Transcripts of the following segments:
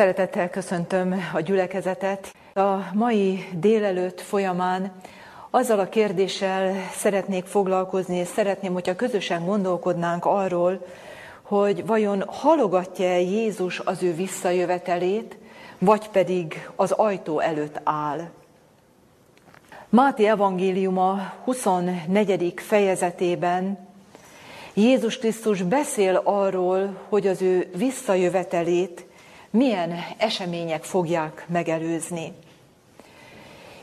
Szeretettel köszöntöm a gyülekezetet. A mai délelőtt folyamán azzal a kérdéssel szeretnék foglalkozni, és szeretném, hogyha közösen gondolkodnánk arról, hogy vajon halogatja-e Jézus az ő visszajövetelét, vagy pedig az ajtó előtt áll. Máté evangéliuma 24. fejezetében Jézus Krisztus beszél arról, hogy az ő visszajövetelét milyen események fogják megelőzni.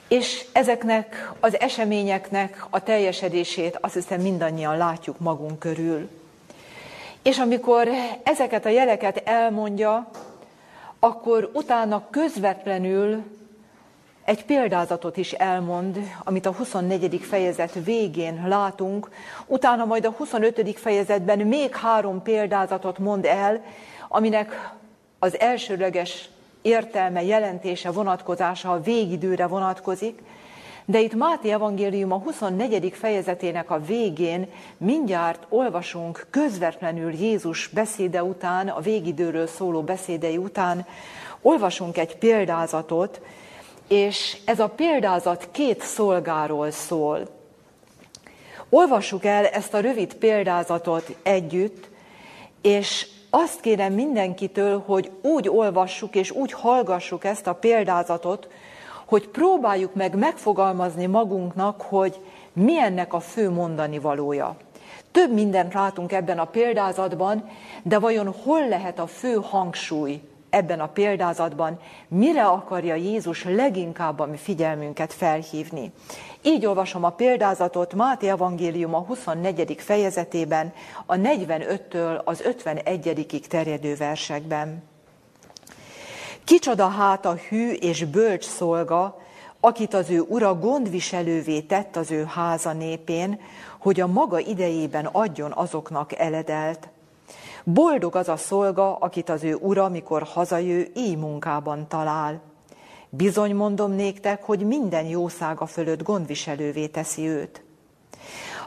És ezeknek az eseményeknek a teljesedését azt hiszem mindannyian látjuk magunk körül. És amikor ezeket a jeleket elmondja, akkor utána közvetlenül egy példázatot is elmond, amit a 24. fejezet végén látunk, utána majd a 25. fejezetben még három példázatot mond el, aminek az elsőleges értelme, jelentése, vonatkozása a végidőre vonatkozik, de itt Máté evangélium a 24. fejezetének a végén mindjárt olvasunk közvetlenül Jézus beszéde után, a végidőről szóló beszédei után, olvasunk egy példázatot, és ez a példázat két szolgáról szól. Olvassuk el ezt a rövid példázatot együtt, és azt kérem mindenkitől, hogy úgy olvassuk és úgy hallgassuk ezt a példázatot, hogy próbáljuk meg megfogalmazni magunknak, hogy mi ennek a fő mondani valója. Több mindent látunk ebben a példázatban, de vajon hol lehet a fő hangsúly ebben a példázatban, mire akarja Jézus leginkább a mi figyelmünket felhívni. Így olvasom a példázatot Máté Evangélium a 24. fejezetében, a 45-től az 51 terjedő versekben. Kicsoda hát a hű és bölcs szolga, akit az ő ura gondviselővé tett az ő háza népén, hogy a maga idejében adjon azoknak eledelt. Boldog az a szolga, akit az ő ura, mikor hazajő, így munkában talál. Bizony mondom néktek, hogy minden jószága fölött gondviselővé teszi őt.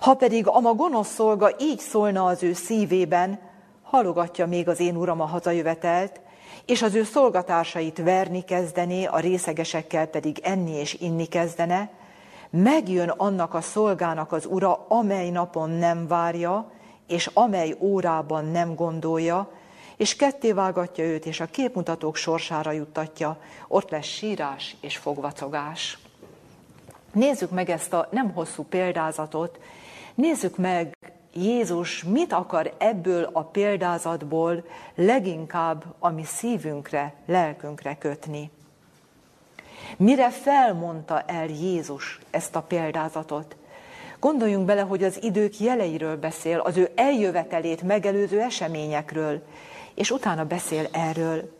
Ha pedig ama gonosz szolga így szólna az ő szívében, halogatja még az én uram a hazajövetelt, és az ő szolgatársait verni kezdené, a részegesekkel pedig enni és inni kezdene, megjön annak a szolgának az ura, amely napon nem várja, és amely órában nem gondolja, és kettévágatja őt, és a képmutatók sorsára juttatja, ott lesz sírás és fogvacogás. Nézzük meg ezt a nem hosszú példázatot, nézzük meg Jézus mit akar ebből a példázatból leginkább a mi szívünkre, lelkünkre kötni. Mire felmondta el Jézus ezt a példázatot? Gondoljunk bele, hogy az idők jeleiről beszél, az ő eljövetelét megelőző eseményekről, és utána beszél erről.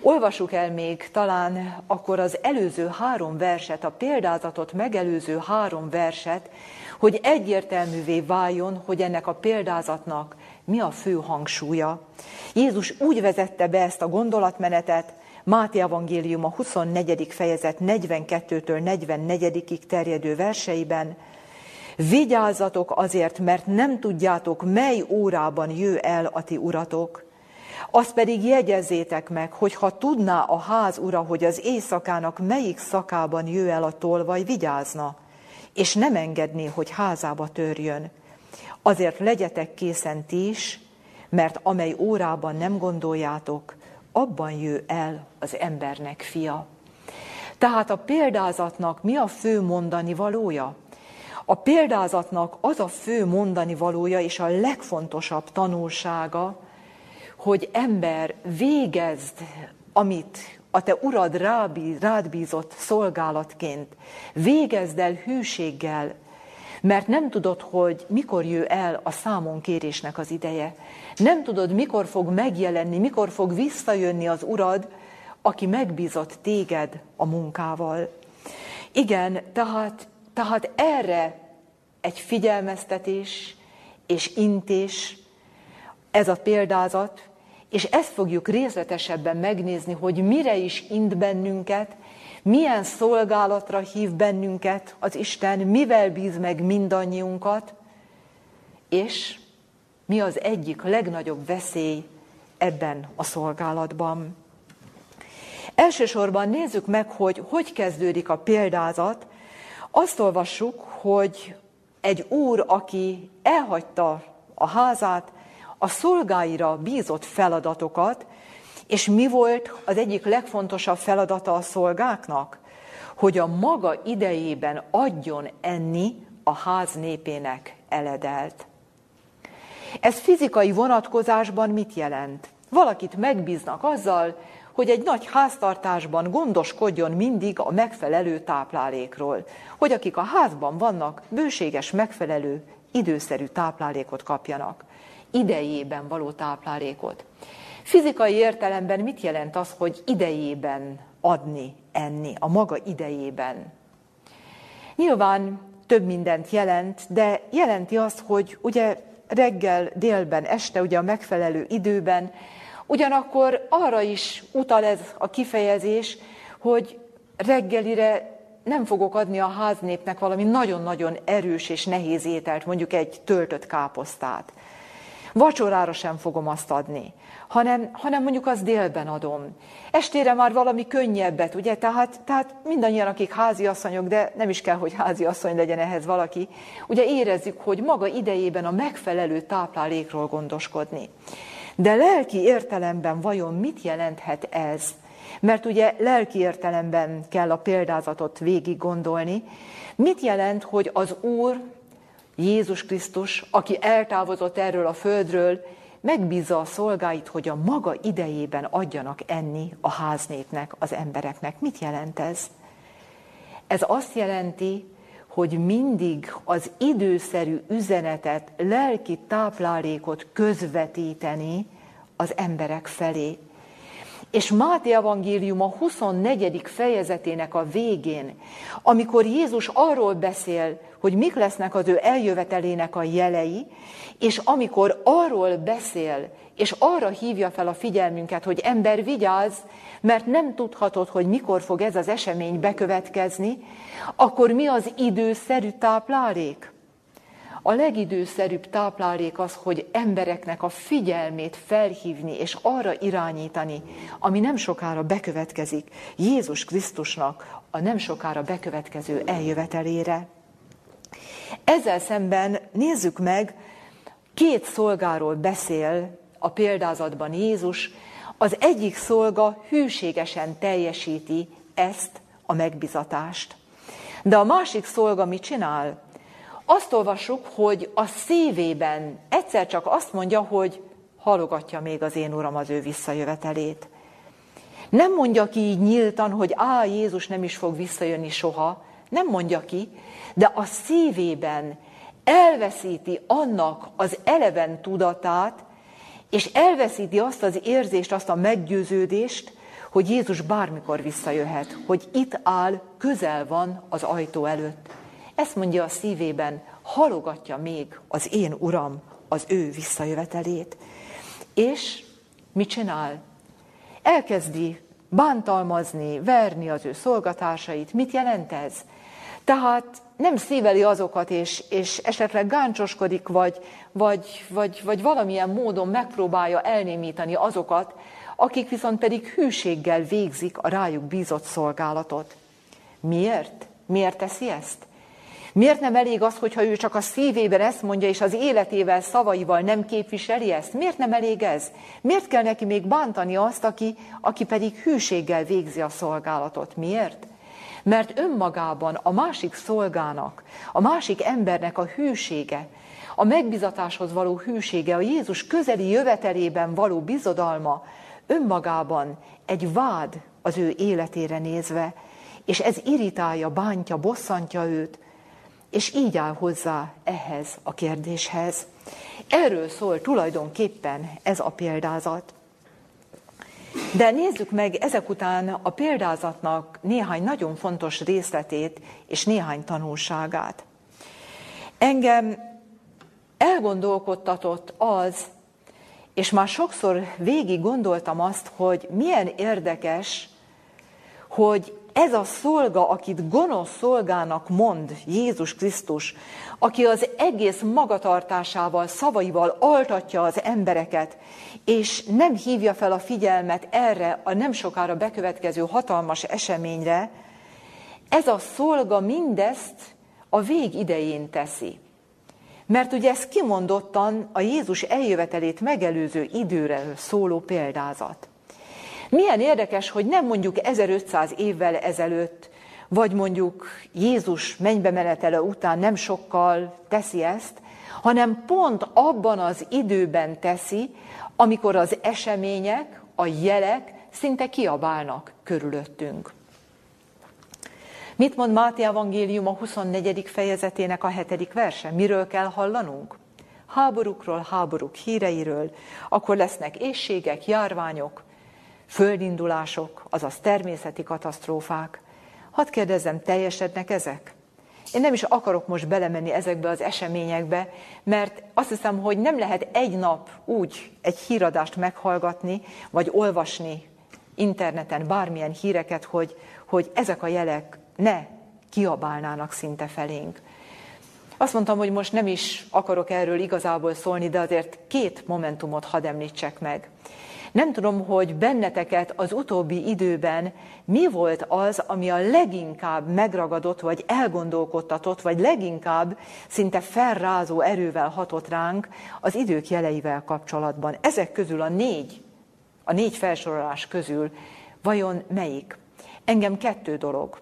Olvassuk el még talán akkor az előző három verset, a példázatot megelőző három verset, hogy egyértelművé váljon, hogy ennek a példázatnak mi a fő hangsúlya. Jézus úgy vezette be ezt a gondolatmenetet, Máté Evangélium a 24. fejezet 42-től 44-ig terjedő verseiben, Vigyázzatok azért, mert nem tudjátok, mely órában jő el a ti uratok. Azt pedig jegyezzétek meg, hogy ha tudná a ház ura, hogy az éjszakának melyik szakában jő el a tolvaj, vigyázna, és nem engedné, hogy házába törjön. Azért legyetek készen ti is, mert amely órában nem gondoljátok, abban jő el az embernek fia. Tehát a példázatnak mi a fő mondani valója? A példázatnak az a fő mondani valója és a legfontosabb tanulsága, hogy ember végezd, amit a te urad rád bízott szolgálatként, végezd el hűséggel, mert nem tudod, hogy mikor jő el a számon kérésnek az ideje. Nem tudod, mikor fog megjelenni, mikor fog visszajönni az urad, aki megbízott téged a munkával. Igen, tehát tehát erre egy figyelmeztetés és intés, ez a példázat, és ezt fogjuk részletesebben megnézni, hogy mire is int bennünket, milyen szolgálatra hív bennünket az Isten, mivel bíz meg mindannyiunkat, és mi az egyik legnagyobb veszély ebben a szolgálatban. Elsősorban nézzük meg, hogy hogy kezdődik a példázat. Azt olvassuk, hogy egy úr, aki elhagyta a házát, a szolgáira bízott feladatokat, és mi volt az egyik legfontosabb feladata a szolgáknak? Hogy a maga idejében adjon enni a ház népének eledelt. Ez fizikai vonatkozásban mit jelent? Valakit megbíznak azzal, hogy egy nagy háztartásban gondoskodjon mindig a megfelelő táplálékról, hogy akik a házban vannak, bőséges, megfelelő, időszerű táplálékot kapjanak, idejében való táplálékot. Fizikai értelemben mit jelent az, hogy idejében adni, enni, a maga idejében? Nyilván több mindent jelent, de jelenti azt, hogy ugye reggel, délben, este, ugye a megfelelő időben, ugyanakkor arra is utal ez a kifejezés, hogy reggelire nem fogok adni a háznépnek valami nagyon-nagyon erős és nehéz ételt, mondjuk egy töltött káposztát. Vacsorára sem fogom azt adni, hanem, hanem mondjuk az délben adom. Estére már valami könnyebbet, ugye? Tehát, tehát mindannyian, akik háziasszonyok, de nem is kell, hogy háziasszony legyen ehhez valaki, ugye érezzük, hogy maga idejében a megfelelő táplálékról gondoskodni. De lelki értelemben vajon mit jelenthet ez? Mert ugye lelki értelemben kell a példázatot végig gondolni. Mit jelent, hogy az Úr Jézus Krisztus, aki eltávozott erről a földről, megbízza a szolgáit, hogy a maga idejében adjanak enni a háznépnek, az embereknek. Mit jelent ez? Ez azt jelenti, hogy mindig az időszerű üzenetet, lelki táplálékot közvetíteni az emberek felé. És Máté evangélium a 24. fejezetének a végén, amikor Jézus arról beszél, hogy mik lesznek az ő eljövetelének a jelei, és amikor arról beszél, és arra hívja fel a figyelmünket, hogy ember vigyázz, mert nem tudhatod, hogy mikor fog ez az esemény bekövetkezni, akkor mi az időszerű táplálék? A legidőszerűbb táplálék az, hogy embereknek a figyelmét felhívni és arra irányítani, ami nem sokára bekövetkezik, Jézus Krisztusnak a nem sokára bekövetkező eljövetelére. Ezzel szemben nézzük meg, két szolgáról beszél a példázatban Jézus. Az egyik szolga hűségesen teljesíti ezt a megbizatást. De a másik szolga mit csinál? Azt olvassuk, hogy a szívében egyszer csak azt mondja, hogy halogatja még az én uram az ő visszajövetelét. Nem mondja ki így nyíltan, hogy á, Jézus nem is fog visszajönni soha, nem mondja ki, de a szívében elveszíti annak az eleven tudatát, és elveszíti azt az érzést, azt a meggyőződést, hogy Jézus bármikor visszajöhet, hogy itt áll, közel van az ajtó előtt. Ezt mondja a szívében, halogatja még az én uram az ő visszajövetelét. És mit csinál? Elkezdi bántalmazni, verni az ő szolgatásait. Mit jelent ez? Tehát nem szíveli azokat, és, és esetleg gáncsoskodik, vagy, vagy, vagy, vagy valamilyen módon megpróbálja elnémítani azokat, akik viszont pedig hűséggel végzik a rájuk bízott szolgálatot. Miért? Miért teszi ezt? Miért nem elég az, hogyha ő csak a szívében ezt mondja, és az életével, szavaival nem képviseli ezt? Miért nem elég ez? Miért kell neki még bántani azt, aki, aki pedig hűséggel végzi a szolgálatot? Miért? Mert önmagában a másik szolgának, a másik embernek a hűsége, a megbizatáshoz való hűsége, a Jézus közeli jövetelében való bizodalma önmagában egy vád az ő életére nézve, és ez irritálja, bántja, bosszantja őt, és így áll hozzá ehhez a kérdéshez. Erről szól tulajdonképpen ez a példázat. De nézzük meg ezek után a példázatnak néhány nagyon fontos részletét és néhány tanulságát. Engem elgondolkodtatott az, és már sokszor végig gondoltam azt, hogy milyen érdekes, hogy ez a szolga, akit gonosz szolgának mond Jézus Krisztus, aki az egész magatartásával, szavaival altatja az embereket, és nem hívja fel a figyelmet erre a nem sokára bekövetkező hatalmas eseményre, ez a szolga mindezt a vég idején teszi. Mert ugye ez kimondottan a Jézus eljövetelét megelőző időre szóló példázat. Milyen érdekes, hogy nem mondjuk 1500 évvel ezelőtt, vagy mondjuk Jézus mennybe menetele után nem sokkal teszi ezt, hanem pont abban az időben teszi, amikor az események, a jelek szinte kiabálnak körülöttünk. Mit mond Máté Evangélium a 24. fejezetének a 7. verse? Miről kell hallanunk? Háborúkról, háborúk híreiről, akkor lesznek éjségek, járványok, földindulások, azaz természeti katasztrófák. Hadd kérdezzem, teljesednek ezek? Én nem is akarok most belemenni ezekbe az eseményekbe, mert azt hiszem, hogy nem lehet egy nap úgy egy híradást meghallgatni, vagy olvasni interneten bármilyen híreket, hogy, hogy ezek a jelek ne kiabálnának szinte felénk. Azt mondtam, hogy most nem is akarok erről igazából szólni, de azért két momentumot hadd említsek meg. Nem tudom, hogy benneteket az utóbbi időben mi volt az, ami a leginkább megragadott, vagy elgondolkodtatott, vagy leginkább szinte felrázó erővel hatott ránk az idők jeleivel kapcsolatban. Ezek közül a négy, a négy felsorolás közül vajon melyik? Engem kettő dolog.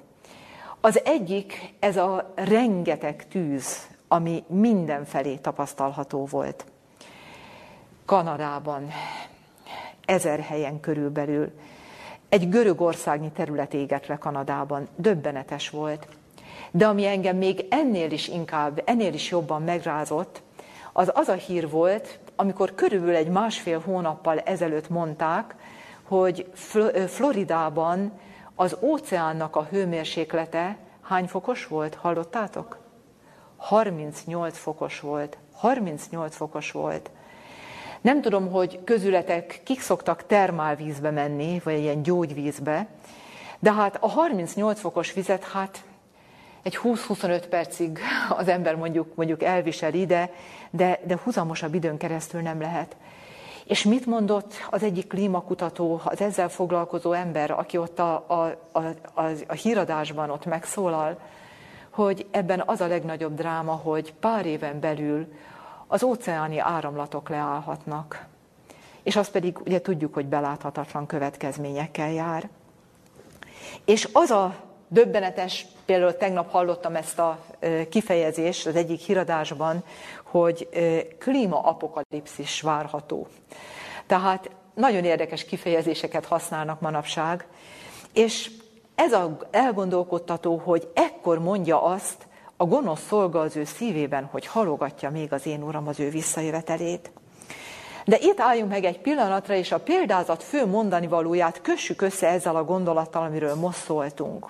Az egyik ez a rengeteg tűz, ami mindenfelé tapasztalható volt. Kanadában, ezer helyen körülbelül. Egy görögországnyi terület égett le Kanadában. Döbbenetes volt. De ami engem még ennél is inkább, ennél is jobban megrázott, az az a hír volt, amikor körülbelül egy másfél hónappal ezelőtt mondták, hogy Floridában az óceánnak a hőmérséklete hány fokos volt? Hallottátok? 38 fokos volt. 38 fokos volt. Nem tudom, hogy közületek kik szoktak termálvízbe menni, vagy ilyen gyógyvízbe, de hát a 38 fokos vizet, hát egy 20-25 percig az ember mondjuk, mondjuk elviseli, de, de, de húzamosabb időn keresztül nem lehet. És mit mondott az egyik klímakutató, az ezzel foglalkozó ember, aki ott a, a, a, a, a híradásban ott megszólal, hogy ebben az a legnagyobb dráma, hogy pár éven belül az óceáni áramlatok leállhatnak. És azt pedig ugye tudjuk, hogy beláthatatlan következményekkel jár. És az a döbbenetes, például tegnap hallottam ezt a kifejezést az egyik híradásban, hogy klímaapokalipszis várható. Tehát nagyon érdekes kifejezéseket használnak manapság, és ez az elgondolkodtató, hogy ekkor mondja azt, a gonosz szolga az ő szívében, hogy halogatja még az én uram az ő visszajövetelét. De itt álljunk meg egy pillanatra, és a példázat fő mondani valóját kössük össze ezzel a gondolattal, amiről most szóltunk.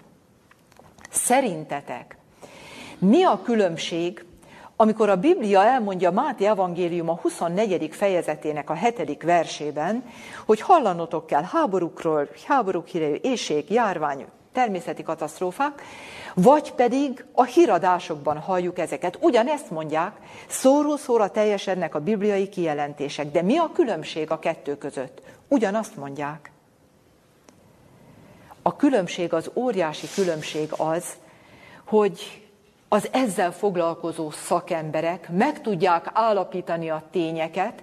Szerintetek mi a különbség, amikor a Biblia elmondja Máté evangélium a 24. fejezetének a 7. versében, hogy hallanotok kell háborúkról, háborúk hírejű, éjség, járvány, természeti katasztrófák, vagy pedig a híradásokban halljuk ezeket. Ugyanezt mondják, szóró-szóra teljesednek a bibliai kijelentések. De mi a különbség a kettő között? Ugyanazt mondják. A különbség, az óriási különbség az, hogy az ezzel foglalkozó szakemberek meg tudják állapítani a tényeket,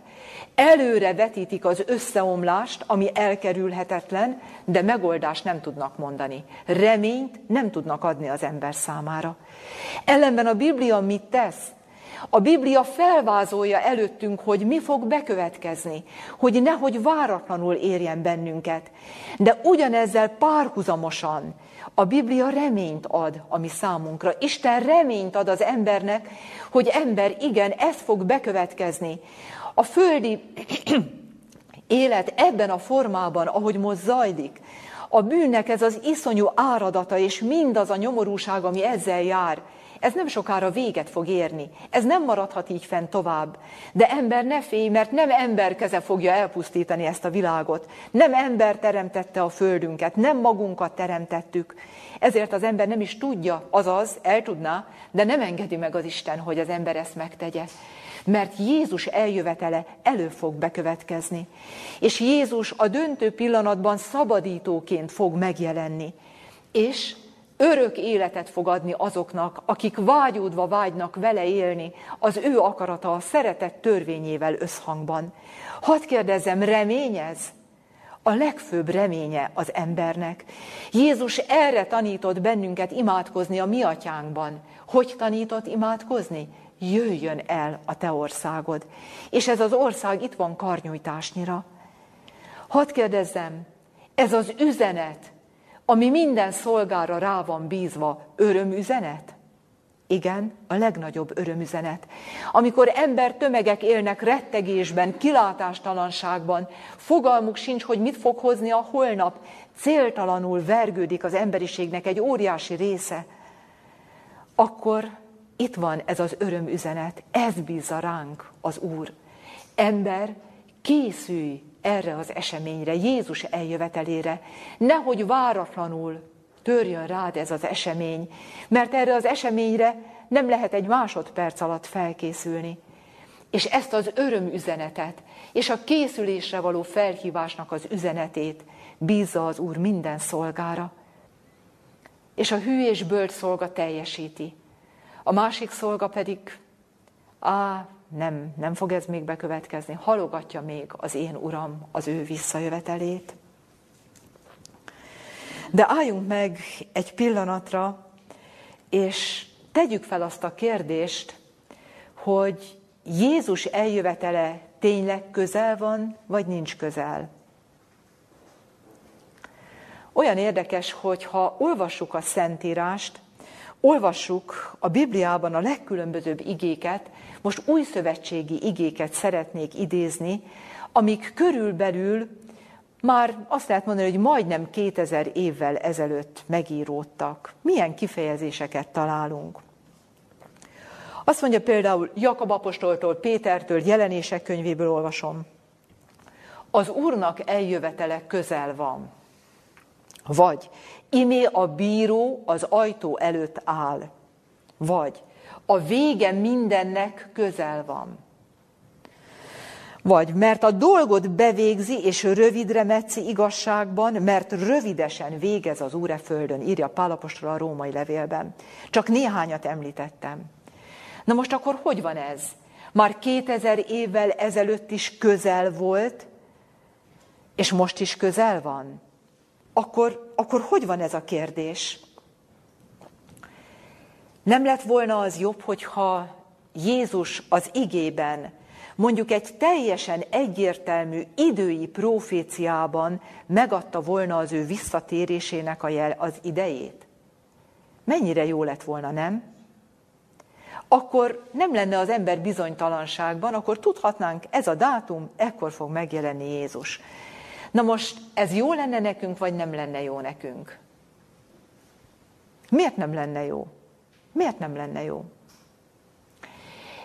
előre vetítik az összeomlást, ami elkerülhetetlen, de megoldást nem tudnak mondani. Reményt nem tudnak adni az ember számára. Ellenben a Biblia mit tesz? A Biblia felvázolja előttünk, hogy mi fog bekövetkezni, hogy nehogy váratlanul érjen bennünket. De ugyanezzel párhuzamosan a Biblia reményt ad a mi számunkra. Isten reményt ad az embernek, hogy ember, igen, ez fog bekövetkezni. A földi élet ebben a formában, ahogy most zajlik, a bűnnek ez az iszonyú áradata, és mindaz a nyomorúság, ami ezzel jár, Ez nem sokára véget fog érni. Ez nem maradhat így fent tovább. De ember ne félj, mert nem ember keze fogja elpusztítani ezt a világot. Nem ember teremtette a földünket, nem magunkat teremtettük. Ezért az ember nem is tudja, azaz el tudná, de nem engedi meg az Isten, hogy az ember ezt megtegye. Mert Jézus eljövetele elő fog bekövetkezni. És Jézus a döntő pillanatban szabadítóként fog megjelenni. És örök életet fog adni azoknak, akik vágyódva vágynak vele élni, az ő akarata a szeretett törvényével összhangban. Hadd kérdezzem, reményez? A legfőbb reménye az embernek. Jézus erre tanított bennünket imádkozni a mi atyánkban. Hogy tanított imádkozni? Jöjjön el a te országod. És ez az ország itt van karnyújtásnyira. Hadd kérdezzem, ez az üzenet, ami minden szolgára rá van bízva, örömüzenet? Igen, a legnagyobb örömüzenet. Amikor ember tömegek élnek rettegésben, kilátástalanságban, fogalmuk sincs, hogy mit fog hozni a holnap, céltalanul vergődik az emberiségnek egy óriási része, akkor itt van ez az örömüzenet, ez bízza ránk az Úr. Ember, készülj erre az eseményre, Jézus eljövetelére. Nehogy váratlanul törjön rád ez az esemény, mert erre az eseményre nem lehet egy másodperc alatt felkészülni. És ezt az örömüzenetet, és a készülésre való felhívásnak az üzenetét bízza az Úr minden szolgára. És a hű és bölcs szolga teljesíti. A másik szolga pedig, á, nem, nem fog ez még bekövetkezni, halogatja még az én uram az ő visszajövetelét. De álljunk meg egy pillanatra, és tegyük fel azt a kérdést, hogy Jézus eljövetele tényleg közel van, vagy nincs közel. Olyan érdekes, hogy ha olvassuk a Szentírást, olvassuk a Bibliában a legkülönbözőbb igéket, most új szövetségi igéket szeretnék idézni, amik körülbelül már azt lehet mondani, hogy majdnem 2000 évvel ezelőtt megíródtak. Milyen kifejezéseket találunk? Azt mondja például Jakab apostoltól, Pétertől, jelenések könyvéből olvasom. Az Úrnak eljövetele közel van. Vagy imé a bíró az ajtó előtt áll. Vagy a vége mindennek közel van. Vagy mert a dolgot bevégzi, és rövidre metszi igazságban, mert rövidesen végez az Úr e földön, írja Pálapostól a római levélben. Csak néhányat említettem. Na most akkor hogy van ez? Már 2000 évvel ezelőtt is közel volt, és most is közel van? Akkor, akkor hogy van ez a kérdés? Nem lett volna az jobb, hogyha Jézus az igében, mondjuk egy teljesen egyértelmű idői proféciában megadta volna az ő visszatérésének a jel, az idejét? Mennyire jó lett volna, nem? Akkor nem lenne az ember bizonytalanságban, akkor tudhatnánk, ez a dátum, ekkor fog megjelenni Jézus. Na most ez jó lenne nekünk, vagy nem lenne jó nekünk? Miért nem lenne jó? Miért nem lenne jó?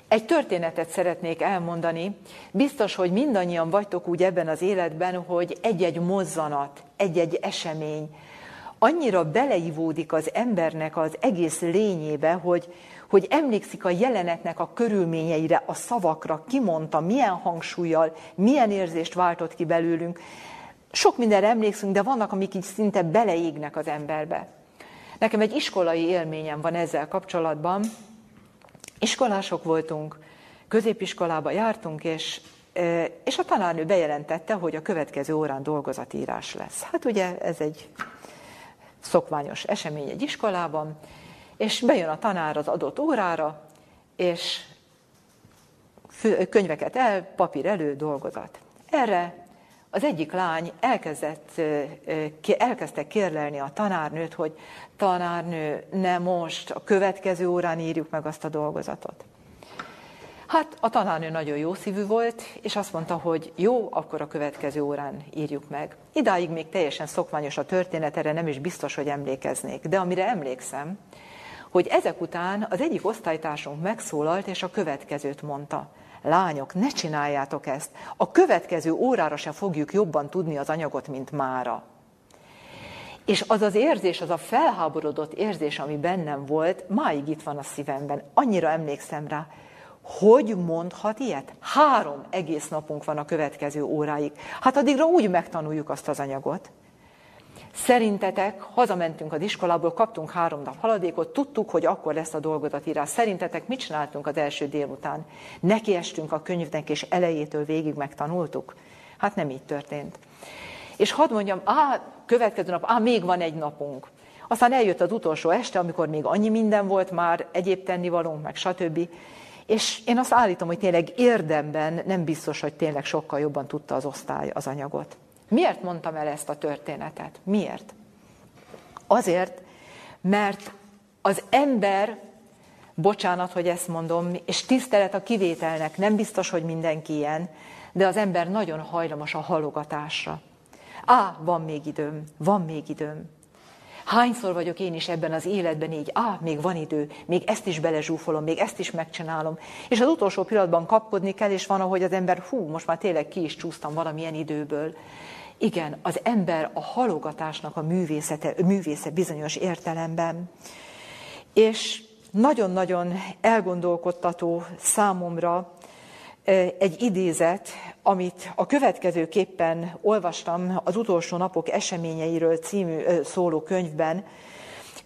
Egy történetet szeretnék elmondani. Biztos, hogy mindannyian vagytok úgy ebben az életben, hogy egy-egy mozzanat, egy-egy esemény annyira beleivódik az embernek az egész lényébe, hogy, hogy emlékszik a jelenetnek a körülményeire, a szavakra, kimondta, milyen hangsúlyjal, milyen érzést váltott ki belőlünk. Sok mindenre emlékszünk, de vannak, amik így szinte beleégnek az emberbe. Nekem egy iskolai élményem van ezzel kapcsolatban. Iskolások voltunk, középiskolába jártunk, és, és a tanárnő bejelentette, hogy a következő órán dolgozatírás lesz. Hát ugye ez egy szokványos esemény egy iskolában, és bejön a tanár az adott órára, és könyveket el, papír elő, dolgozat. Erre az egyik lány elkezdett, elkezdte kérlelni a tanárnőt, hogy tanárnő, ne most, a következő órán írjuk meg azt a dolgozatot. Hát a tanárnő nagyon jó szívű volt, és azt mondta, hogy jó, akkor a következő órán írjuk meg. Idáig még teljesen szokványos a történet, erre nem is biztos, hogy emlékeznék. De amire emlékszem, hogy ezek után az egyik osztálytársunk megszólalt, és a következőt mondta. Lányok, ne csináljátok ezt. A következő órára se fogjuk jobban tudni az anyagot, mint mára. És az az érzés, az a felháborodott érzés, ami bennem volt, máig itt van a szívemben. Annyira emlékszem rá, hogy mondhat ilyet? Három egész napunk van a következő óráig. Hát addigra úgy megtanuljuk azt az anyagot. Szerintetek, hazamentünk az iskolából, kaptunk három nap haladékot, tudtuk, hogy akkor lesz a dolgozatírás. Szerintetek mit csináltunk az első délután? Nekiestünk a könyvnek, és elejétől végig megtanultuk? Hát nem így történt. És hadd mondjam, á, következő nap, á, még van egy napunk. Aztán eljött az utolsó este, amikor még annyi minden volt már, egyéb tennivalónk, meg stb. És én azt állítom, hogy tényleg érdemben nem biztos, hogy tényleg sokkal jobban tudta az osztály az anyagot. Miért mondtam el ezt a történetet? Miért? Azért, mert az ember, bocsánat, hogy ezt mondom, és tisztelet a kivételnek, nem biztos, hogy mindenki ilyen, de az ember nagyon hajlamos a halogatásra. Á, van még időm, van még időm. Hányszor vagyok én is ebben az életben így, á, még van idő, még ezt is belezsúfolom, még ezt is megcsinálom. És az utolsó pillanatban kapkodni kell, és van, ahogy az ember, hú, most már tényleg ki is csúsztam valamilyen időből. Igen, az ember a halogatásnak a művészete, művésze bizonyos értelemben. És nagyon-nagyon elgondolkodtató számomra egy idézet, amit a következőképpen olvastam az utolsó napok eseményeiről című szóló könyvben,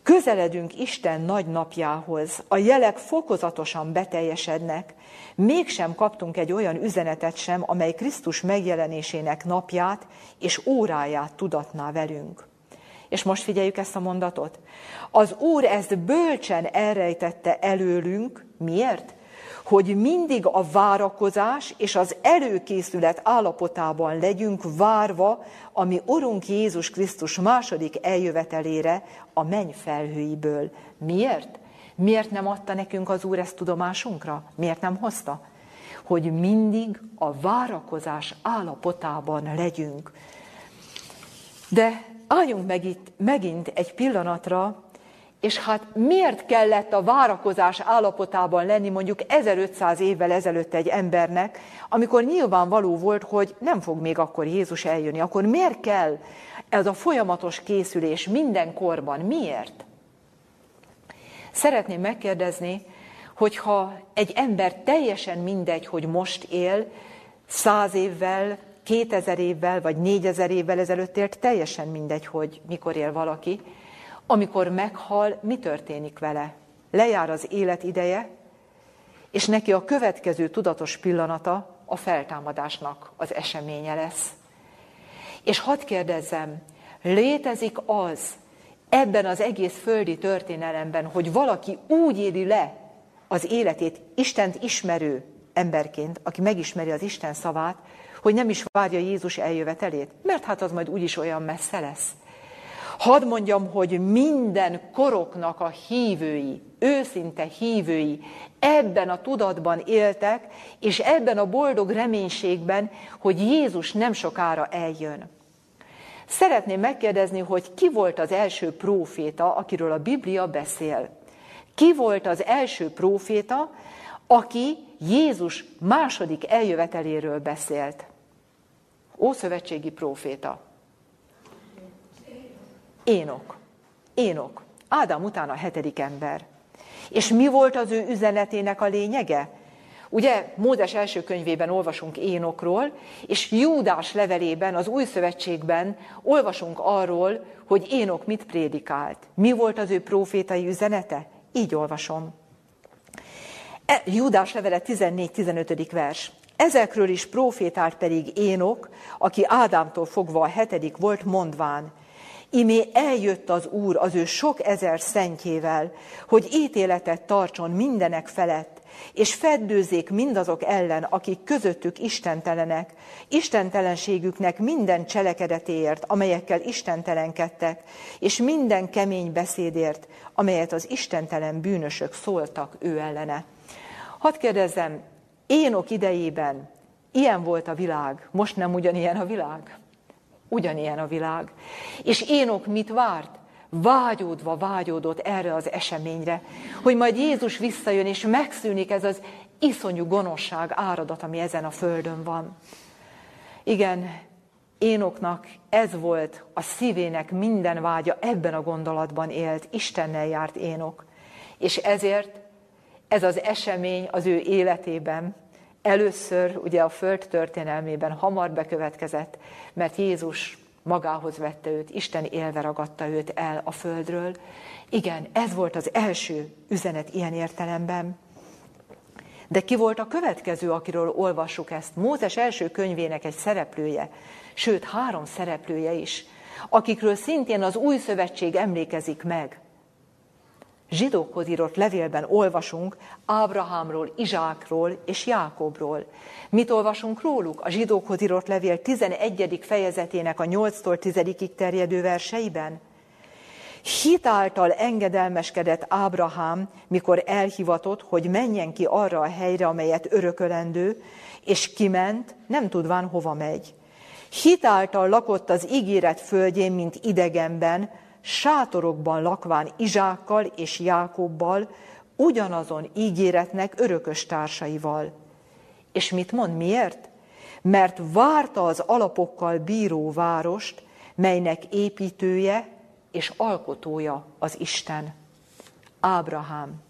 Közeledünk Isten nagy napjához, a jelek fokozatosan beteljesednek, mégsem kaptunk egy olyan üzenetet sem, amely Krisztus megjelenésének napját és óráját tudatná velünk. És most figyeljük ezt a mondatot. Az Úr ezt bölcsen elrejtette előlünk. Miért? hogy mindig a várakozás és az előkészület állapotában legyünk várva, ami Urunk Jézus Krisztus második eljövetelére a menny felhőiből. Miért? Miért nem adta nekünk az Úr ezt tudomásunkra? Miért nem hozta? Hogy mindig a várakozás állapotában legyünk. De álljunk meg itt megint egy pillanatra és hát miért kellett a várakozás állapotában lenni mondjuk 1500 évvel ezelőtt egy embernek, amikor nyilvánvaló volt, hogy nem fog még akkor Jézus eljönni. Akkor miért kell ez a folyamatos készülés minden korban? Miért? Szeretném megkérdezni, hogyha egy ember teljesen mindegy, hogy most él, száz évvel, kétezer évvel, vagy négyezer évvel ezelőtt élt, teljesen mindegy, hogy mikor él valaki, amikor meghal, mi történik vele? Lejár az élet ideje, és neki a következő tudatos pillanata a feltámadásnak az eseménye lesz. És hadd kérdezzem, létezik az ebben az egész földi történelemben, hogy valaki úgy éli le az életét Istent ismerő emberként, aki megismeri az Isten szavát, hogy nem is várja Jézus eljövetelét, mert hát az majd úgyis olyan messze lesz. Hadd mondjam, hogy minden koroknak a hívői, őszinte hívői ebben a tudatban éltek, és ebben a boldog reménységben, hogy Jézus nem sokára eljön. Szeretném megkérdezni, hogy ki volt az első próféta, akiről a Biblia beszél. Ki volt az első próféta, aki Jézus második eljöveteléről beszélt? Ószövetségi próféta. Énok. Énok. Ádám után a hetedik ember. És mi volt az ő üzenetének a lényege? Ugye Mózes első könyvében olvasunk Énokról, és Júdás levelében, az új szövetségben olvasunk arról, hogy Énok mit prédikált. Mi volt az ő profétai üzenete? Így olvasom. E, Júdás levele 14-15. vers. Ezekről is profétált pedig Énok, aki Ádámtól fogva a hetedik volt, mondván, Imé eljött az Úr az ő sok ezer szentjével, hogy ítéletet tartson mindenek felett, és feddőzzék mindazok ellen, akik közöttük istentelenek, istentelenségüknek minden cselekedetéért, amelyekkel istentelenkedtek, és minden kemény beszédért, amelyet az istentelen bűnösök szóltak ő ellene. Hadd kérdezzem, Énok idejében ilyen volt a világ, most nem ugyanilyen a világ? Ugyanilyen a világ. És Énok mit várt? Vágyódva vágyódott erre az eseményre, hogy majd Jézus visszajön, és megszűnik ez az iszonyú gonoszság, áradat, ami ezen a földön van. Igen, Énoknak ez volt a szívének minden vágya, ebben a gondolatban élt, Istennel járt Énok. És ezért ez az esemény az ő életében először ugye a föld történelmében hamar bekövetkezett, mert Jézus magához vette őt, Isten élve ragadta őt el a földről. Igen, ez volt az első üzenet ilyen értelemben. De ki volt a következő, akiről olvassuk ezt? Mózes első könyvének egy szereplője, sőt három szereplője is, akikről szintén az új szövetség emlékezik meg. Zsidókhoz írott levélben olvasunk Ábrahámról, Izsákról és Jákobról. Mit olvasunk róluk? A zsidókhoz írott levél 11. fejezetének a 8-tól 10 terjedő verseiben. Hitáltal engedelmeskedett Ábrahám, mikor elhivatott, hogy menjen ki arra a helyre, amelyet örökölendő, és kiment, nem tudván hova megy. Hitáltal lakott az ígéret földjén, mint idegenben, sátorokban lakván Izsákkal és Jákobbal, ugyanazon ígéretnek örökös társaival. És mit mond, miért? Mert várta az alapokkal bíró várost, melynek építője és alkotója az Isten. Ábrahám,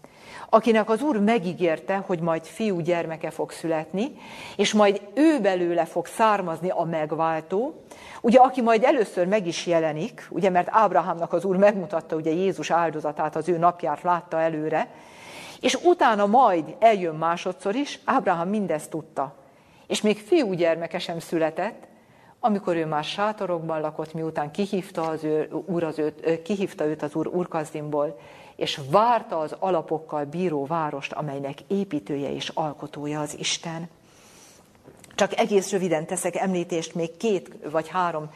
akinek az Úr megígérte, hogy majd fiú gyermeke fog születni, és majd ő belőle fog származni a megváltó, ugye aki majd először meg is jelenik, ugye mert Ábrahámnak az Úr megmutatta ugye Jézus áldozatát, az ő napját látta előre, és utána majd eljön másodszor is, Ábrahám mindezt tudta. És még fiú gyermeke sem született, amikor ő már sátorokban lakott, miután kihívta, az ő, úr az őt, kihívta őt az úr Urkazdimból, és várta az alapokkal bíró várost, amelynek építője és alkotója az Isten. Csak egész röviden teszek említést még két vagy három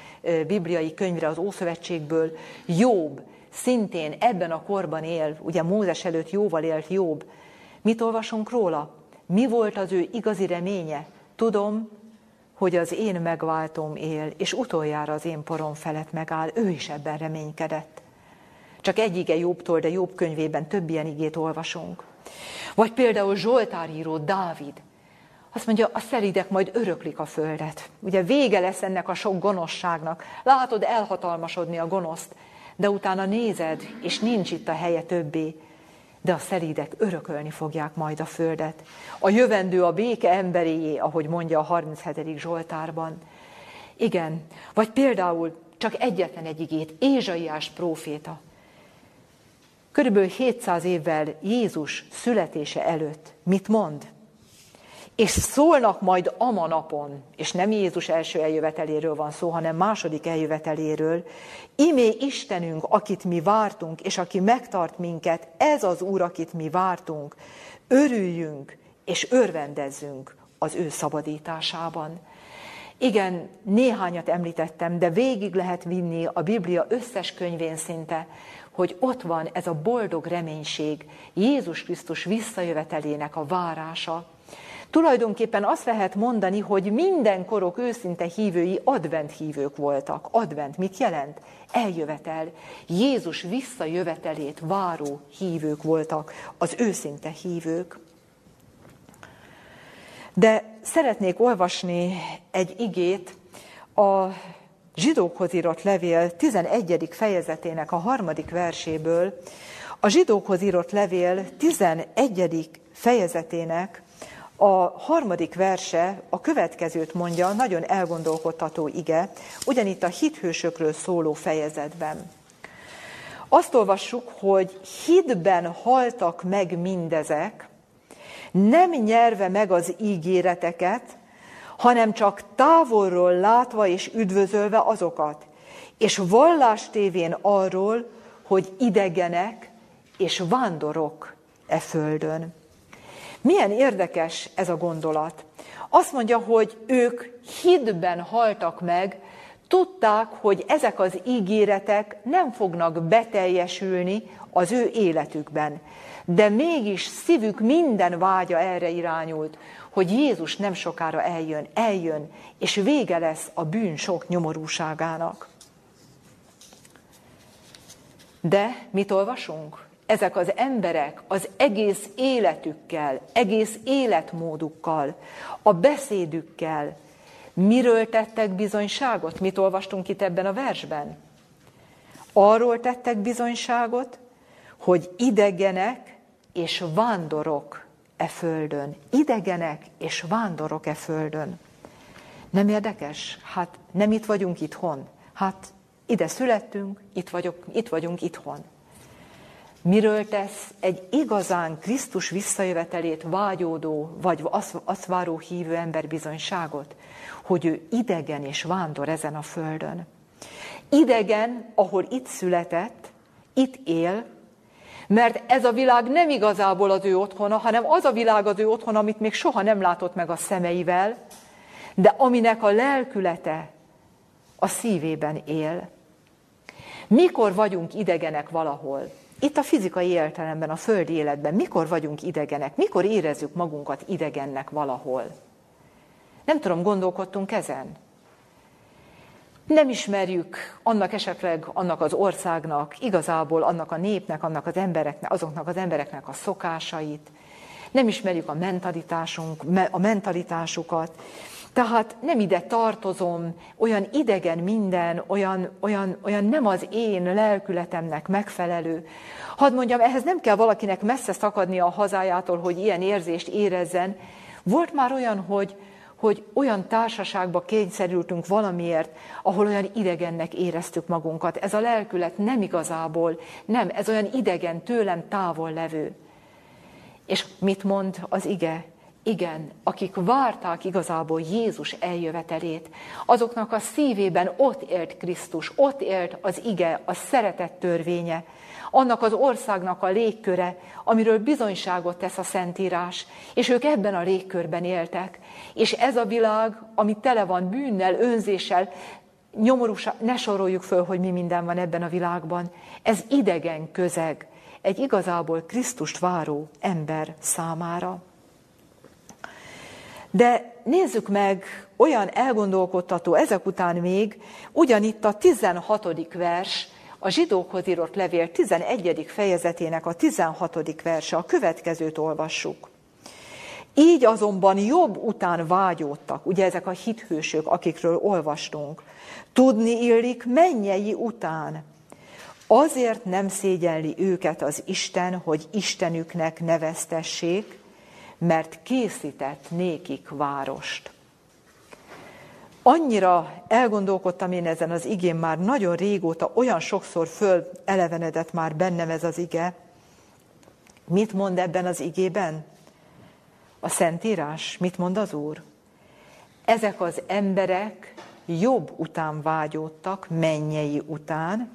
bibliai könyvre az Ószövetségből. Jobb, szintén ebben a korban él, ugye Mózes előtt jóval élt Jobb. Mit olvasunk róla? Mi volt az ő igazi reménye? Tudom, hogy az én megváltom él, és utoljára az én porom felett megáll, ő is ebben reménykedett. Csak egy ige Jobbtól, de Jobb könyvében több ilyen igét olvasunk. Vagy például Zsoltár író Dávid. Azt mondja, a szelidek majd öröklik a földet. Ugye vége lesz ennek a sok gonoszságnak. Látod elhatalmasodni a gonoszt, de utána nézed, és nincs itt a helye többé. De a szelídek örökölni fogják majd a földet. A jövendő a béke emberéjé, ahogy mondja a 37. Zsoltárban. Igen, vagy például csak egyetlen egy igét, Ézsaiás próféta. Körülbelül 700 évvel Jézus születése előtt mit mond? És szólnak majd ama napon, és nem Jézus első eljöveteléről van szó, hanem második eljöveteléről, imé Istenünk, akit mi vártunk, és aki megtart minket, ez az Úr, akit mi vártunk, örüljünk és örvendezzünk az ő szabadításában. Igen, néhányat említettem, de végig lehet vinni a Biblia összes könyvén szinte, hogy ott van ez a boldog reménység, Jézus Krisztus visszajövetelének a várása. Tulajdonképpen azt lehet mondani, hogy minden korok őszinte hívői advent hívők voltak. Advent mit jelent? Eljövetel. Jézus visszajövetelét váró hívők voltak, az őszinte hívők. De szeretnék olvasni egy igét a zsidókhoz írott levél 11. fejezetének a harmadik verséből, a zsidókhoz írott levél 11. fejezetének a harmadik verse a következőt mondja, nagyon elgondolkodtató ige, ugyanitt a hithősökről szóló fejezetben. Azt olvassuk, hogy hitben haltak meg mindezek, nem nyerve meg az ígéreteket, hanem csak távolról látva és üdvözölve azokat, és vallás tévén arról, hogy idegenek és vándorok e földön. Milyen érdekes ez a gondolat. Azt mondja, hogy ők hidben haltak meg, tudták, hogy ezek az ígéretek nem fognak beteljesülni az ő életükben. De mégis szívük minden vágya erre irányult, hogy Jézus nem sokára eljön, eljön, és vége lesz a bűn sok nyomorúságának. De mit olvasunk? Ezek az emberek az egész életükkel, egész életmódukkal, a beszédükkel, miről tettek bizonyságot? Mit olvastunk itt ebben a versben? Arról tettek bizonyságot, hogy idegenek és vándorok e földön. Idegenek és vándorok e földön. Nem érdekes? Hát nem itt vagyunk itthon. Hát ide születtünk, itt, vagyok, itt vagyunk itthon. Miről tesz egy igazán Krisztus visszajövetelét vágyódó, vagy azt, azt váró hívő ember bizonyságot? Hogy ő idegen és vándor ezen a földön. Idegen, ahol itt született, itt él, mert ez a világ nem igazából az ő otthona, hanem az a világ az ő otthona, amit még soha nem látott meg a szemeivel, de aminek a lelkülete a szívében él. Mikor vagyunk idegenek valahol? Itt a fizikai értelemben, a földi életben, mikor vagyunk idegenek? Mikor érezzük magunkat idegennek valahol? Nem tudom, gondolkodtunk ezen? Nem ismerjük annak esetleg, annak az országnak, igazából annak a népnek, annak az embereknek, azoknak az embereknek a szokásait. Nem ismerjük a mentalitásunk, a mentalitásukat. Tehát nem ide tartozom, olyan idegen minden, olyan, olyan, olyan nem az én lelkületemnek megfelelő. Hadd mondjam, ehhez nem kell valakinek messze szakadni a hazájától, hogy ilyen érzést érezzen. Volt már olyan, hogy, hogy olyan társaságba kényszerültünk valamiért, ahol olyan idegennek éreztük magunkat. Ez a lelkület nem igazából, nem, ez olyan idegen, tőlem távol levő. És mit mond az ige? Igen, akik várták igazából Jézus eljövetelét, azoknak a szívében ott élt Krisztus, ott élt az ige, a szeretet törvénye, annak az országnak a légköre, amiről bizonyságot tesz a Szentírás, és ők ebben a légkörben éltek. És ez a világ, ami tele van bűnnel, önzéssel, nyomorúsa, ne soroljuk föl, hogy mi minden van ebben a világban. Ez idegen közeg, egy igazából Krisztust váró ember számára. De nézzük meg, olyan elgondolkodtató ezek után még, ugyanitt a 16. vers, a zsidókhoz írott levél 11. fejezetének a 16. verse, a következőt olvassuk. Így azonban jobb után vágyódtak, ugye ezek a hithősök, akikről olvastunk. Tudni illik mennyei után. Azért nem szégyelli őket az Isten, hogy Istenüknek neveztessék, mert készített nékik várost. Annyira elgondolkodtam én ezen az igén már nagyon régóta, olyan sokszor föl elevenedett már bennem ez az ige. Mit mond ebben az igében? A Szentírás, mit mond az Úr? Ezek az emberek jobb után vágyódtak, mennyei után,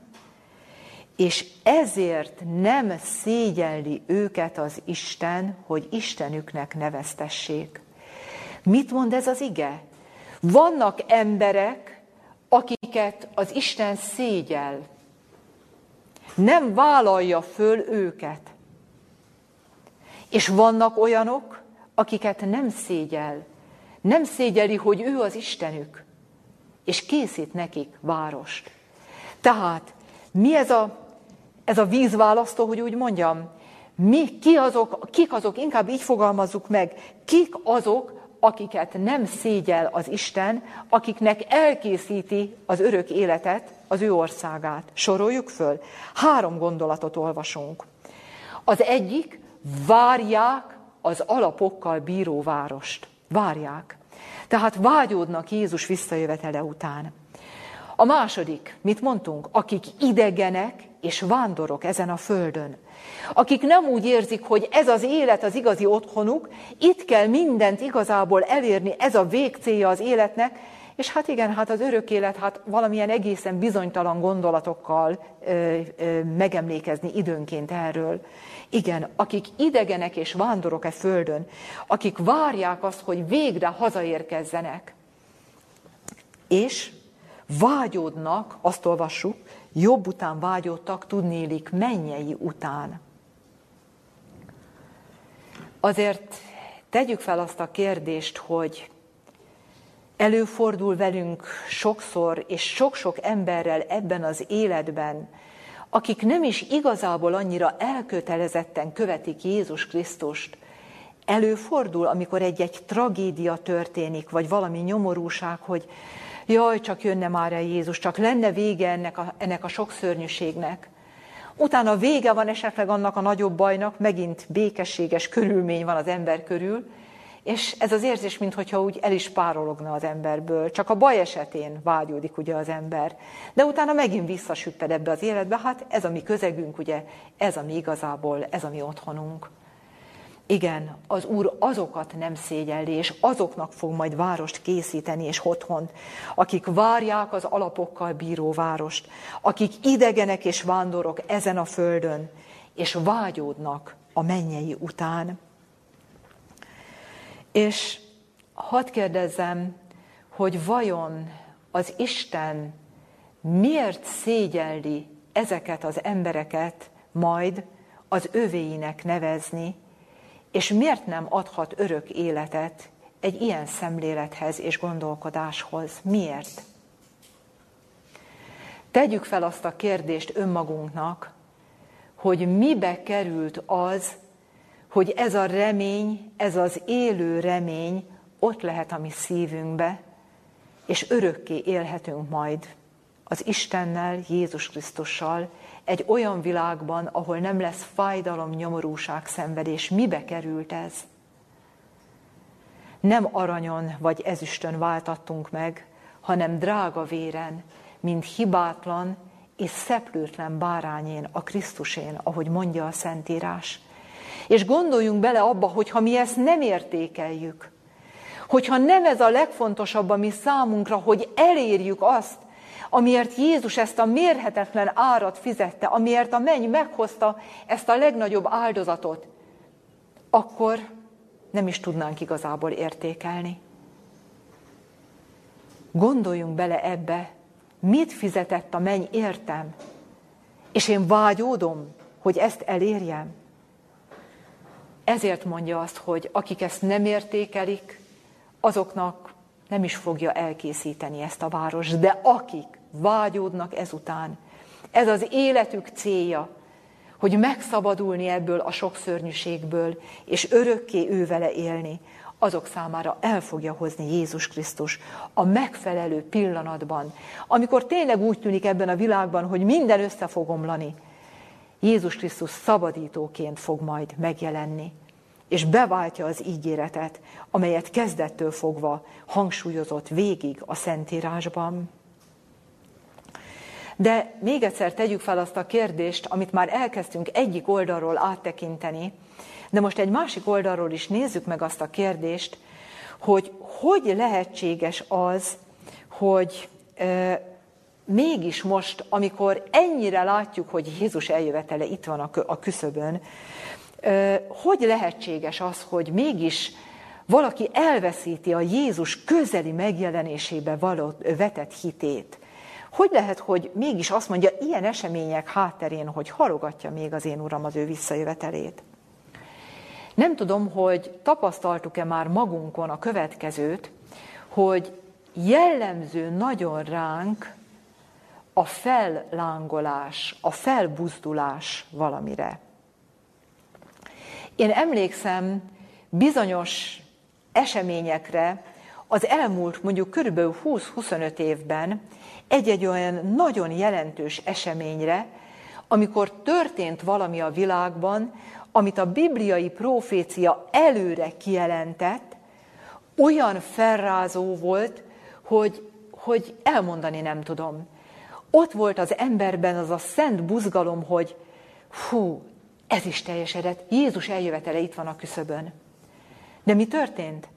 és ezért nem szégyelli őket az Isten, hogy Istenüknek neveztessék. Mit mond ez az ige? Vannak emberek, akiket az Isten szégyel. Nem vállalja föl őket. És vannak olyanok, akiket nem szégyel. Nem szégyeli, hogy ő az Istenük, és készít nekik várost. Tehát mi ez a ez a vízválasztó, hogy úgy mondjam, mi, ki azok, kik azok, inkább így fogalmazzuk meg, kik azok, akiket nem szégyel az Isten, akiknek elkészíti az örök életet, az ő országát. Soroljuk föl. Három gondolatot olvasunk. Az egyik, várják az alapokkal bíró várost. Várják. Tehát vágyódnak Jézus visszajövetele után. A második, mit mondtunk? Akik idegenek és vándorok ezen a földön. Akik nem úgy érzik, hogy ez az élet az igazi otthonuk, itt kell mindent igazából elérni, ez a végcélja az életnek, és hát igen, hát az örök élet, hát valamilyen egészen bizonytalan gondolatokkal ö, ö, megemlékezni időnként erről. Igen, akik idegenek és vándorok e földön, akik várják azt, hogy végre hazaérkezzenek. És vágyódnak, azt olvassuk, jobb után vágyódtak, tudnélik mennyei után. Azért tegyük fel azt a kérdést, hogy előfordul velünk sokszor, és sok-sok emberrel ebben az életben akik nem is igazából annyira elkötelezetten követik Jézus Krisztust, előfordul, amikor egy-egy tragédia történik, vagy valami nyomorúság, hogy jaj, csak jönne már el Jézus, csak lenne vége ennek a, ennek a sok szörnyűségnek. Utána vége van esetleg annak a nagyobb bajnak, megint békességes körülmény van az ember körül, és ez az érzés, mintha úgy el is párologna az emberből. Csak a baj esetén vágyódik ugye az ember. De utána megint visszasüpped ebbe az életbe, hát ez a mi közegünk, ugye, ez a mi igazából, ez a mi otthonunk. Igen, az Úr azokat nem szégyelli, és azoknak fog majd várost készíteni, és otthont, akik várják az alapokkal bíró várost, akik idegenek és vándorok ezen a földön, és vágyódnak a mennyei után. És hadd kérdezzem, hogy vajon az Isten miért szégyelli ezeket az embereket majd az övéinek nevezni, és miért nem adhat örök életet egy ilyen szemlélethez és gondolkodáshoz? Miért? Tegyük fel azt a kérdést önmagunknak, hogy mibe került az, hogy ez a remény, ez az élő remény ott lehet a mi szívünkbe, és örökké élhetünk majd az Istennel, Jézus Krisztussal, egy olyan világban, ahol nem lesz fájdalom, nyomorúság, szenvedés. Mibe került ez? Nem aranyon vagy ezüstön váltattunk meg, hanem drága véren, mint hibátlan és szeplőtlen bárányén, a Krisztusén, ahogy mondja a Szentírás. És gondoljunk bele abba, hogyha mi ezt nem értékeljük, hogyha nem ez a legfontosabb a mi számunkra, hogy elérjük azt, amiért Jézus ezt a mérhetetlen árat fizette, amiért a menny meghozta ezt a legnagyobb áldozatot, akkor nem is tudnánk igazából értékelni. Gondoljunk bele ebbe, mit fizetett a menny értem, és én vágyódom, hogy ezt elérjem. Ezért mondja azt, hogy akik ezt nem értékelik, azoknak nem is fogja elkészíteni ezt a város, de akik vágyódnak ezután. Ez az életük célja, hogy megszabadulni ebből a sok szörnyűségből, és örökké ő vele élni, azok számára el fogja hozni Jézus Krisztus a megfelelő pillanatban, amikor tényleg úgy tűnik ebben a világban, hogy minden össze fog omlani. Jézus Krisztus szabadítóként fog majd megjelenni, és beváltja az ígéretet, amelyet kezdettől fogva hangsúlyozott végig a Szentírásban. De még egyszer tegyük fel azt a kérdést, amit már elkezdtünk egyik oldalról áttekinteni, de most egy másik oldalról is nézzük meg azt a kérdést, hogy hogy lehetséges az, hogy e, mégis most, amikor ennyire látjuk, hogy Jézus eljövetele itt van a, a küszöbön, e, hogy lehetséges az, hogy mégis valaki elveszíti a Jézus közeli megjelenésébe való vetett hitét. Hogy lehet, hogy mégis azt mondja ilyen események hátterén, hogy halogatja még az én uram az ő visszajövetelét? Nem tudom, hogy tapasztaltuk-e már magunkon a következőt, hogy jellemző nagyon ránk a fellángolás, a felbuzdulás valamire. Én emlékszem bizonyos eseményekre az elmúlt mondjuk körülbelül 20-25 évben, egy-egy olyan nagyon jelentős eseményre, amikor történt valami a világban, amit a bibliai profécia előre kijelentett, olyan felrázó volt, hogy, hogy elmondani nem tudom. Ott volt az emberben az a szent buzgalom, hogy hú, ez is teljesedett, Jézus eljövetele itt van a küszöbön. De mi történt?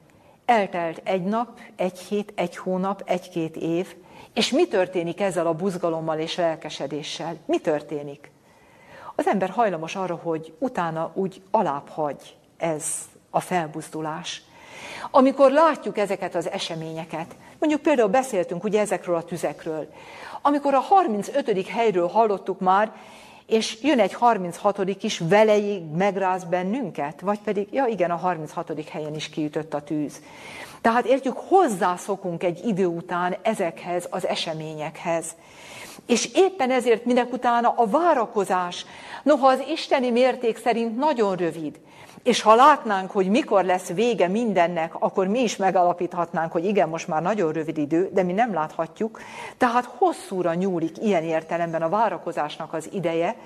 Eltelt egy nap, egy hét, egy hónap, egy-két év, és mi történik ezzel a buzgalommal és lelkesedéssel? Mi történik? Az ember hajlamos arra, hogy utána úgy alább ez a felbuzdulás. Amikor látjuk ezeket az eseményeket, mondjuk például beszéltünk ugye ezekről a tüzekről, amikor a 35. helyről hallottuk már, és jön egy 36. is velejéig megráz bennünket, vagy pedig, ja igen, a 36. helyen is kiütött a tűz. Tehát értjük, hozzászokunk egy idő után ezekhez az eseményekhez. És éppen ezért minek utána a várakozás, noha az isteni mérték szerint nagyon rövid, és ha látnánk, hogy mikor lesz vége mindennek, akkor mi is megalapíthatnánk, hogy igen, most már nagyon rövid idő, de mi nem láthatjuk. Tehát hosszúra nyúlik ilyen értelemben a várakozásnak az ideje,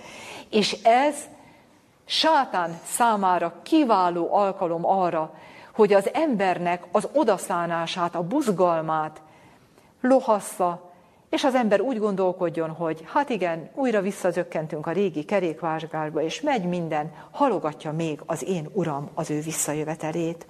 és ez sátán számára kiváló alkalom arra, hogy az embernek az odaszánását, a buzgalmát lohassza, és az ember úgy gondolkodjon, hogy hát igen, újra visszazökkentünk a régi kerékvásgárba, és megy minden, halogatja még az én uram az ő visszajövetelét.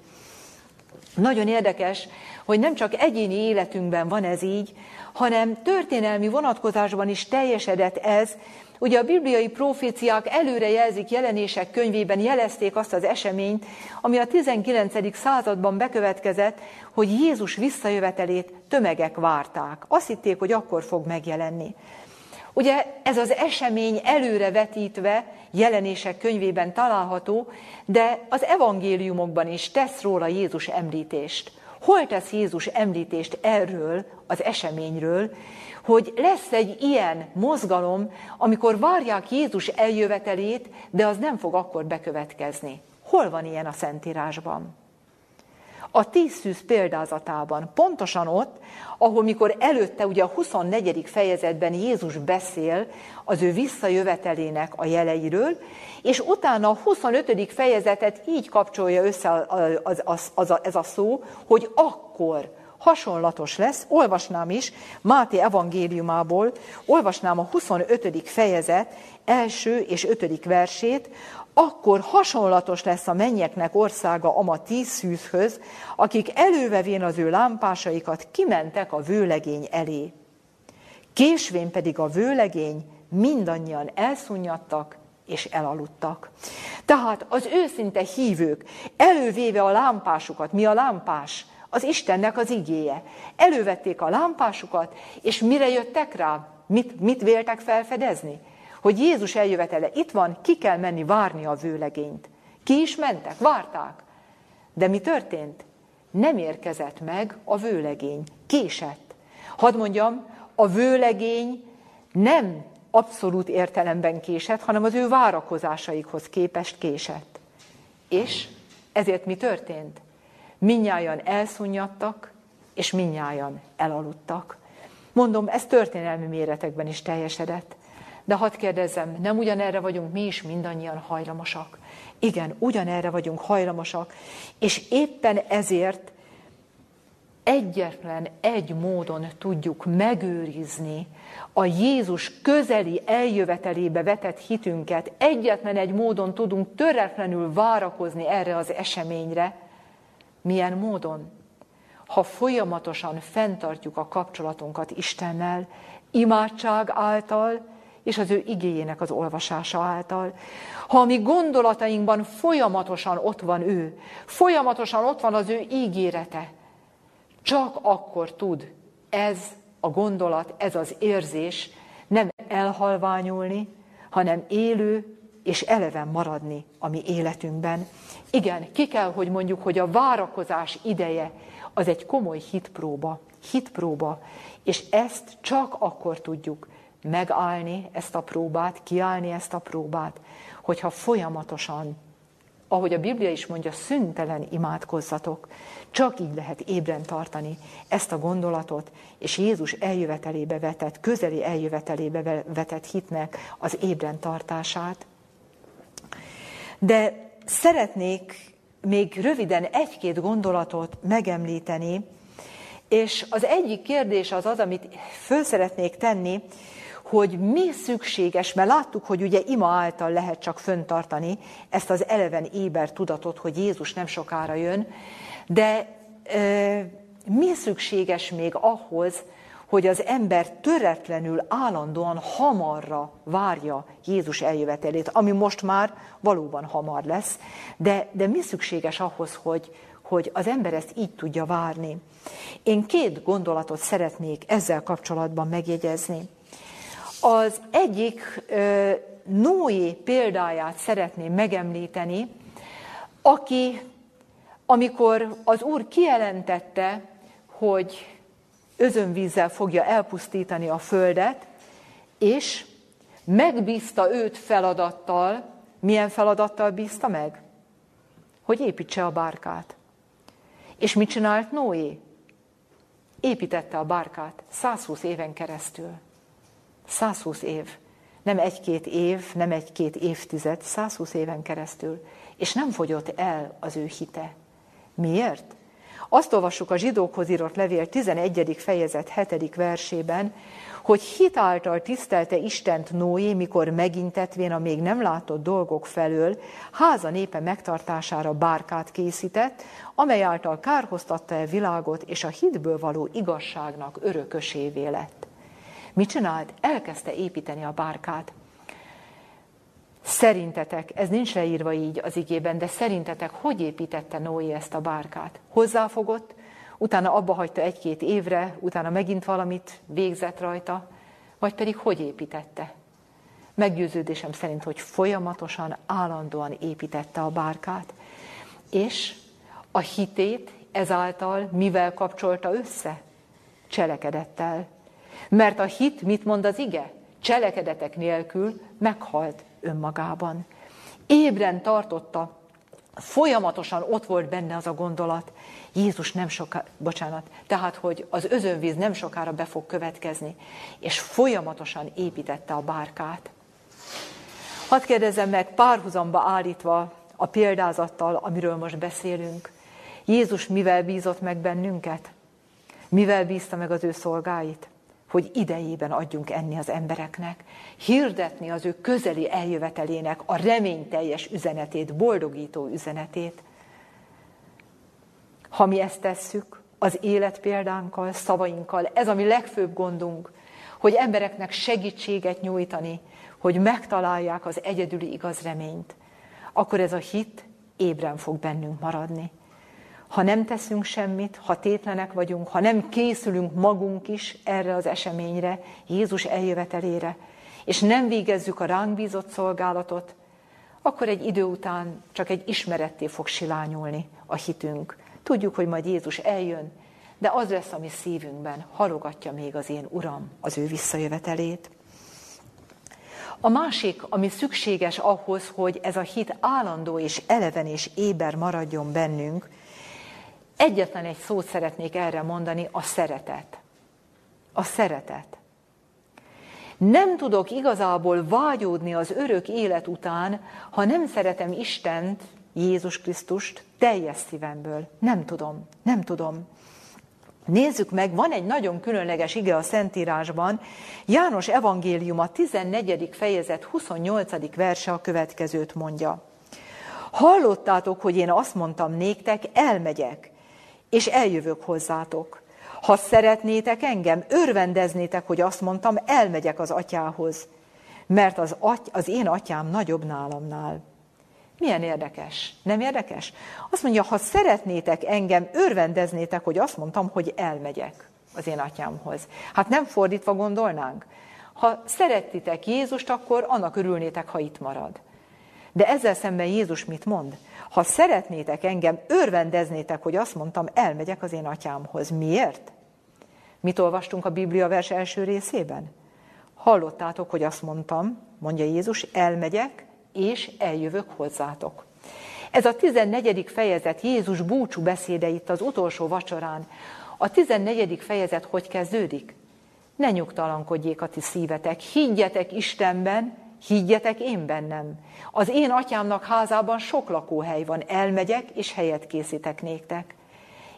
Nagyon érdekes, hogy nem csak egyéni életünkben van ez így, hanem történelmi vonatkozásban is teljesedett ez, Ugye a bibliai proféciák előre jelzik jelenések könyvében, jelezték azt az eseményt, ami a 19. században bekövetkezett, hogy Jézus visszajövetelét tömegek várták. Azt hitték, hogy akkor fog megjelenni. Ugye ez az esemény előre vetítve jelenések könyvében található, de az evangéliumokban is tesz róla Jézus említést. Hol tesz Jézus említést erről az eseményről, hogy lesz egy ilyen mozgalom, amikor várják Jézus eljövetelét, de az nem fog akkor bekövetkezni. Hol van ilyen a Szentírásban? A tíz szűz példázatában, pontosan ott, ahol mikor előtte ugye a 24. fejezetben Jézus beszél az ő visszajövetelének a jeleiről, és utána a 25. fejezetet így kapcsolja össze az, az, az, ez a szó, hogy akkor, hasonlatos lesz, olvasnám is Máté evangéliumából, olvasnám a 25. fejezet első és ötödik versét, akkor hasonlatos lesz a mennyeknek országa ama tíz szűzhöz, akik elővevén az ő lámpásaikat kimentek a vőlegény elé. Késvén pedig a vőlegény mindannyian elszunnyadtak és elaludtak. Tehát az őszinte hívők elővéve a lámpásukat, mi a lámpás? Az Istennek az igéje. Elővették a lámpásukat, és mire jöttek rá? Mit, mit véltek felfedezni? Hogy Jézus eljövetele itt van, ki kell menni várni a vőlegényt. Ki is mentek, várták. De mi történt? Nem érkezett meg a vőlegény, késett. Hadd mondjam, a vőlegény nem abszolút értelemben késett, hanem az ő várakozásaikhoz képest késett. És ezért mi történt? Minnyáján elszunnyadtak, és minnyáján elaludtak. Mondom, ez történelmi méretekben is teljesedett. De hadd kérdezzem, nem ugyanerre vagyunk mi is mindannyian hajlamosak? Igen, ugyanerre vagyunk hajlamosak, és éppen ezért egyetlen egy módon tudjuk megőrizni a Jézus közeli eljövetelébe vetett hitünket, egyetlen egy módon tudunk töretlenül várakozni erre az eseményre, milyen módon? Ha folyamatosan fenntartjuk a kapcsolatunkat Istennel, imádság által, és az ő igényének az olvasása által. Ha a mi gondolatainkban folyamatosan ott van ő, folyamatosan ott van az ő ígérete, csak akkor tud ez a gondolat, ez az érzés nem elhalványulni, hanem élő és eleven maradni a mi életünkben. Igen, ki kell, hogy mondjuk, hogy a várakozás ideje az egy komoly hitpróba, hitpróba, és ezt csak akkor tudjuk megállni ezt a próbát, kiállni ezt a próbát, hogyha folyamatosan, ahogy a Biblia is mondja, szüntelen imádkozzatok, csak így lehet ébren tartani ezt a gondolatot, és Jézus eljövetelébe vetett, közeli eljövetelébe vetett hitnek az ébren tartását. De szeretnék még röviden egy-két gondolatot megemlíteni, és az egyik kérdés az az, amit föl szeretnék tenni, hogy mi szükséges, mert láttuk, hogy ugye ima által lehet csak föntartani ezt az eleven éber tudatot, hogy Jézus nem sokára jön, de e, mi szükséges még ahhoz, hogy az ember töretlenül, állandóan hamarra várja Jézus eljövetelét, ami most már valóban hamar lesz, de, de mi szükséges ahhoz, hogy, hogy az ember ezt így tudja várni. Én két gondolatot szeretnék ezzel kapcsolatban megjegyezni. Az egyik Noé példáját szeretném megemlíteni, aki, amikor az Úr kijelentette, hogy özönvízzel fogja elpusztítani a földet, És megbízta őt feladattal, milyen feladattal bízta meg? Hogy építse a bárkát. És mit csinált Noé? Építette a bárkát 120 éven keresztül. 120 év. Nem egy-két év, nem egy-két évtized, 120 éven keresztül. És nem fogyott el az ő hite. Miért? Azt olvassuk a zsidókhoz írott levél 11. fejezet 7. versében, hogy hitáltal tisztelte Istent Noé, mikor megintetvén a még nem látott dolgok felől, háza népe megtartására bárkát készített, amely által kárhoztatta e világot, és a hitből való igazságnak örökösévé lett. Mit csinált? Elkezdte építeni a bárkát. Szerintetek, ez nincs leírva így az igében, de szerintetek hogy építette Noé ezt a bárkát? Hozzáfogott, utána abba hagyta egy-két évre, utána megint valamit végzett rajta, vagy pedig hogy építette? Meggyőződésem szerint, hogy folyamatosan, állandóan építette a bárkát, és a hitét ezáltal mivel kapcsolta össze? Cselekedettel. Mert a hit, mit mond az ige? Cselekedetek nélkül meghalt önmagában. Ébren tartotta, folyamatosan ott volt benne az a gondolat, Jézus nem soká, bocsánat, tehát, hogy az özönvíz nem sokára be fog következni, és folyamatosan építette a bárkát. Hadd kérdezzem meg, párhuzamba állítva a példázattal, amiről most beszélünk, Jézus mivel bízott meg bennünket? Mivel bízta meg az ő szolgáit? Hogy idejében adjunk enni az embereknek, hirdetni az ő közeli eljövetelének a reményteljes üzenetét, boldogító üzenetét. Ha mi ezt tesszük, az életpéldánkkal, szavainkkal, ez a mi legfőbb gondunk, hogy embereknek segítséget nyújtani, hogy megtalálják az egyedüli igaz reményt, akkor ez a hit ébren fog bennünk maradni ha nem teszünk semmit, ha tétlenek vagyunk, ha nem készülünk magunk is erre az eseményre, Jézus eljövetelére, és nem végezzük a ránk bízott szolgálatot, akkor egy idő után csak egy ismeretté fog silányulni a hitünk. Tudjuk, hogy majd Jézus eljön, de az lesz, ami szívünkben halogatja még az én Uram az ő visszajövetelét. A másik, ami szükséges ahhoz, hogy ez a hit állandó és eleven és éber maradjon bennünk, Egyetlen egy szót szeretnék erre mondani, a szeretet. A szeretet. Nem tudok igazából vágyódni az örök élet után, ha nem szeretem Istent, Jézus Krisztust teljes szívemből. Nem tudom, nem tudom. Nézzük meg, van egy nagyon különleges ige a Szentírásban. János evangélium a 14. fejezet 28. verse a következőt mondja. Hallottátok, hogy én azt mondtam néktek, elmegyek, és eljövök hozzátok. Ha szeretnétek engem, örvendeznétek, hogy azt mondtam, elmegyek az atyához, mert az, aty, az én atyám nagyobb nálamnál. Milyen érdekes, nem érdekes? Azt mondja, ha szeretnétek engem, örvendeznétek, hogy azt mondtam, hogy elmegyek az én atyámhoz. Hát nem fordítva gondolnánk. Ha szeretitek Jézust, akkor annak örülnétek, ha itt marad. De ezzel szemben Jézus mit mond? Ha szeretnétek engem, örvendeznétek, hogy azt mondtam, elmegyek az én atyámhoz. Miért? Mit olvastunk a Biblia vers első részében? Hallottátok, hogy azt mondtam, mondja Jézus, elmegyek, és eljövök hozzátok. Ez a 14. fejezet Jézus búcsú beszéde itt az utolsó vacsorán. A 14. fejezet hogy kezdődik? Ne nyugtalankodjék a ti szívetek, higgyetek Istenben, Higgyetek én bennem. Az én atyámnak házában sok lakóhely van, elmegyek, és helyet készítek néktek.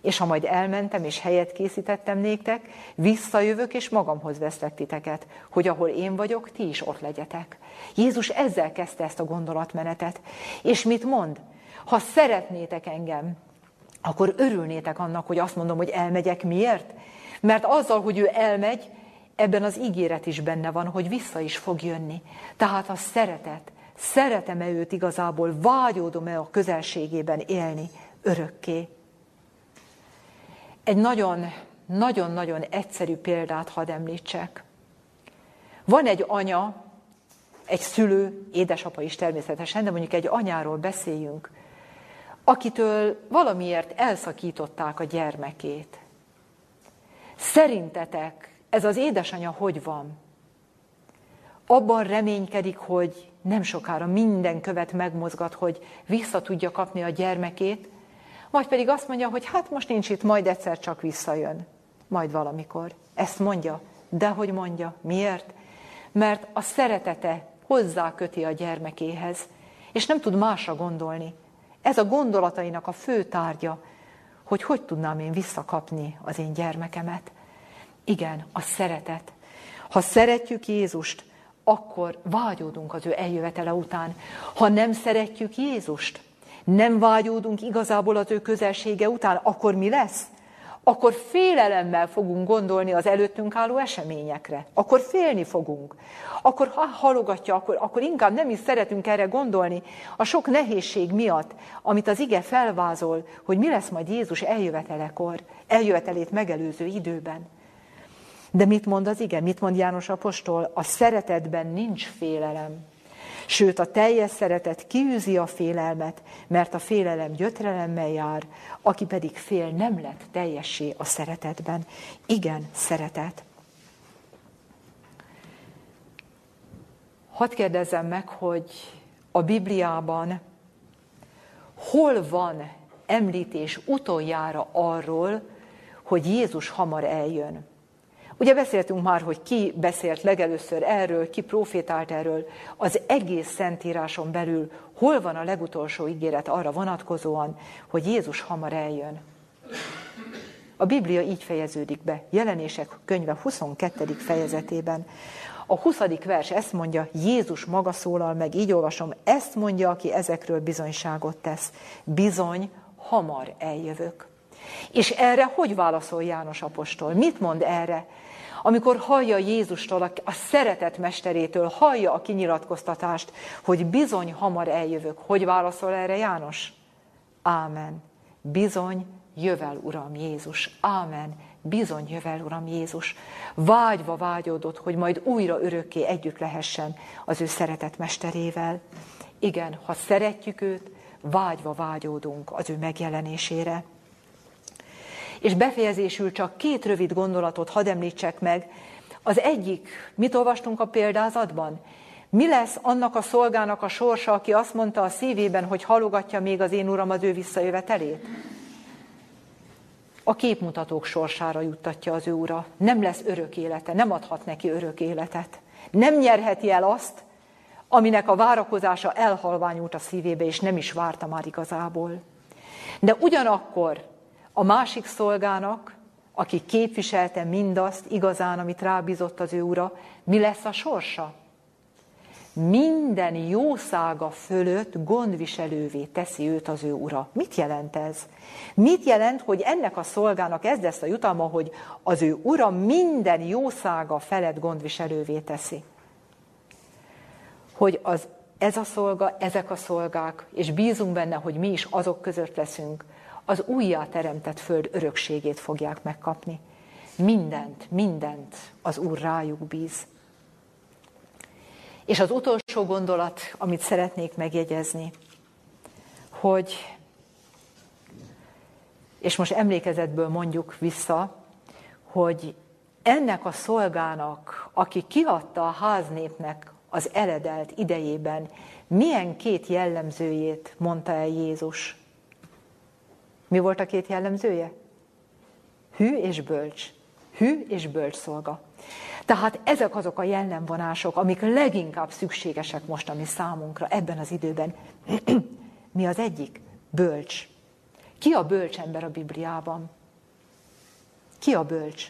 És ha majd elmentem, és helyet készítettem néktek, visszajövök, és magamhoz veszlek titeket, hogy ahol én vagyok, ti is ott legyetek. Jézus ezzel kezdte ezt a gondolatmenetet. És mit mond? Ha szeretnétek engem, akkor örülnétek annak, hogy azt mondom, hogy elmegyek. Miért? Mert azzal, hogy ő elmegy, ebben az ígéret is benne van, hogy vissza is fog jönni. Tehát a szeretet, szeretem-e őt igazából, vágyódom-e a közelségében élni örökké. Egy nagyon, nagyon-nagyon egyszerű példát hadd említsek. Van egy anya, egy szülő, édesapa is természetesen, de mondjuk egy anyáról beszéljünk, akitől valamiért elszakították a gyermekét. Szerintetek ez az édesanyja hogy van? abban reménykedik, hogy nem sokára minden követ megmozgat, hogy vissza tudja kapni a gyermekét, majd pedig azt mondja, hogy hát most nincs itt, majd egyszer csak visszajön. Majd valamikor. Ezt mondja. De hogy mondja? Miért? Mert a szeretete hozzá köti a gyermekéhez, és nem tud másra gondolni. Ez a gondolatainak a fő tárgya, hogy hogy tudnám én visszakapni az én gyermekemet. Igen, a szeretet. Ha szeretjük Jézust, akkor vágyódunk az ő eljövetele után. Ha nem szeretjük Jézust, nem vágyódunk igazából az ő közelsége után, akkor mi lesz? Akkor félelemmel fogunk gondolni az előttünk álló eseményekre. Akkor félni fogunk. Akkor ha halogatja, akkor, akkor inkább nem is szeretünk erre gondolni. A sok nehézség miatt, amit az ige felvázol, hogy mi lesz majd Jézus eljövetelekor, eljövetelét megelőző időben. De mit mond az ige? Mit mond János Apostol? A szeretetben nincs félelem. Sőt, a teljes szeretet kiűzi a félelmet, mert a félelem gyötrelemmel jár, aki pedig fél nem lett teljessé a szeretetben. Igen, szeretet. Hadd kérdezzem meg, hogy a Bibliában hol van említés utoljára arról, hogy Jézus hamar eljön. Ugye beszéltünk már, hogy ki beszélt legelőször erről, ki profétált erről, az egész szentíráson belül hol van a legutolsó ígéret arra vonatkozóan, hogy Jézus hamar eljön. A Biblia így fejeződik be, jelenések könyve 22. fejezetében. A 20. vers ezt mondja, Jézus maga szólal meg, így olvasom, ezt mondja, aki ezekről bizonyságot tesz. Bizony, hamar eljövök. És erre hogy válaszol János apostol? Mit mond erre? Amikor hallja Jézustól, a szeretet mesterétől, hallja a kinyilatkoztatást, hogy bizony hamar eljövök. Hogy válaszol erre János? Ámen. Bizony jövel, Uram Jézus. Ámen. Bizony jövel, Uram Jézus. Vágyva vágyódott, hogy majd újra örökké együtt lehessen az ő szeretet mesterével. Igen, ha szeretjük őt, vágyva vágyódunk az ő megjelenésére. És befejezésül csak két rövid gondolatot hadd említsek meg. Az egyik, mit olvastunk a példázatban? Mi lesz annak a szolgának a sorsa, aki azt mondta a szívében, hogy halogatja még az én uram az ő visszajövetelét? A képmutatók sorsára juttatja az ő ura. Nem lesz örök élete, nem adhat neki örök életet. Nem nyerheti el azt, aminek a várakozása elhalványult a szívébe, és nem is várta már igazából. De ugyanakkor a másik szolgának, aki képviselte mindazt igazán, amit rábízott az ő ura, mi lesz a sorsa? Minden jószága fölött gondviselővé teszi őt az ő ura. Mit jelent ez? Mit jelent, hogy ennek a szolgának ez lesz a jutalma, hogy az ő ura minden jószága felett gondviselővé teszi? Hogy az, ez a szolga, ezek a szolgák, és bízunk benne, hogy mi is azok között leszünk, az újjá teremtett föld örökségét fogják megkapni. Mindent, mindent az Úr rájuk bíz. És az utolsó gondolat, amit szeretnék megjegyezni, hogy, és most emlékezetből mondjuk vissza, hogy ennek a szolgának, aki kiadta a háznépnek az eledelt idejében, milyen két jellemzőjét mondta el Jézus. Mi volt a két jellemzője? Hű és bölcs. Hű és bölcs szolga. Tehát ezek azok a jellemvonások, amik leginkább szükségesek most a mi számunkra ebben az időben. mi az egyik? Bölcs. Ki a bölcs ember a Bibliában? Ki a bölcs?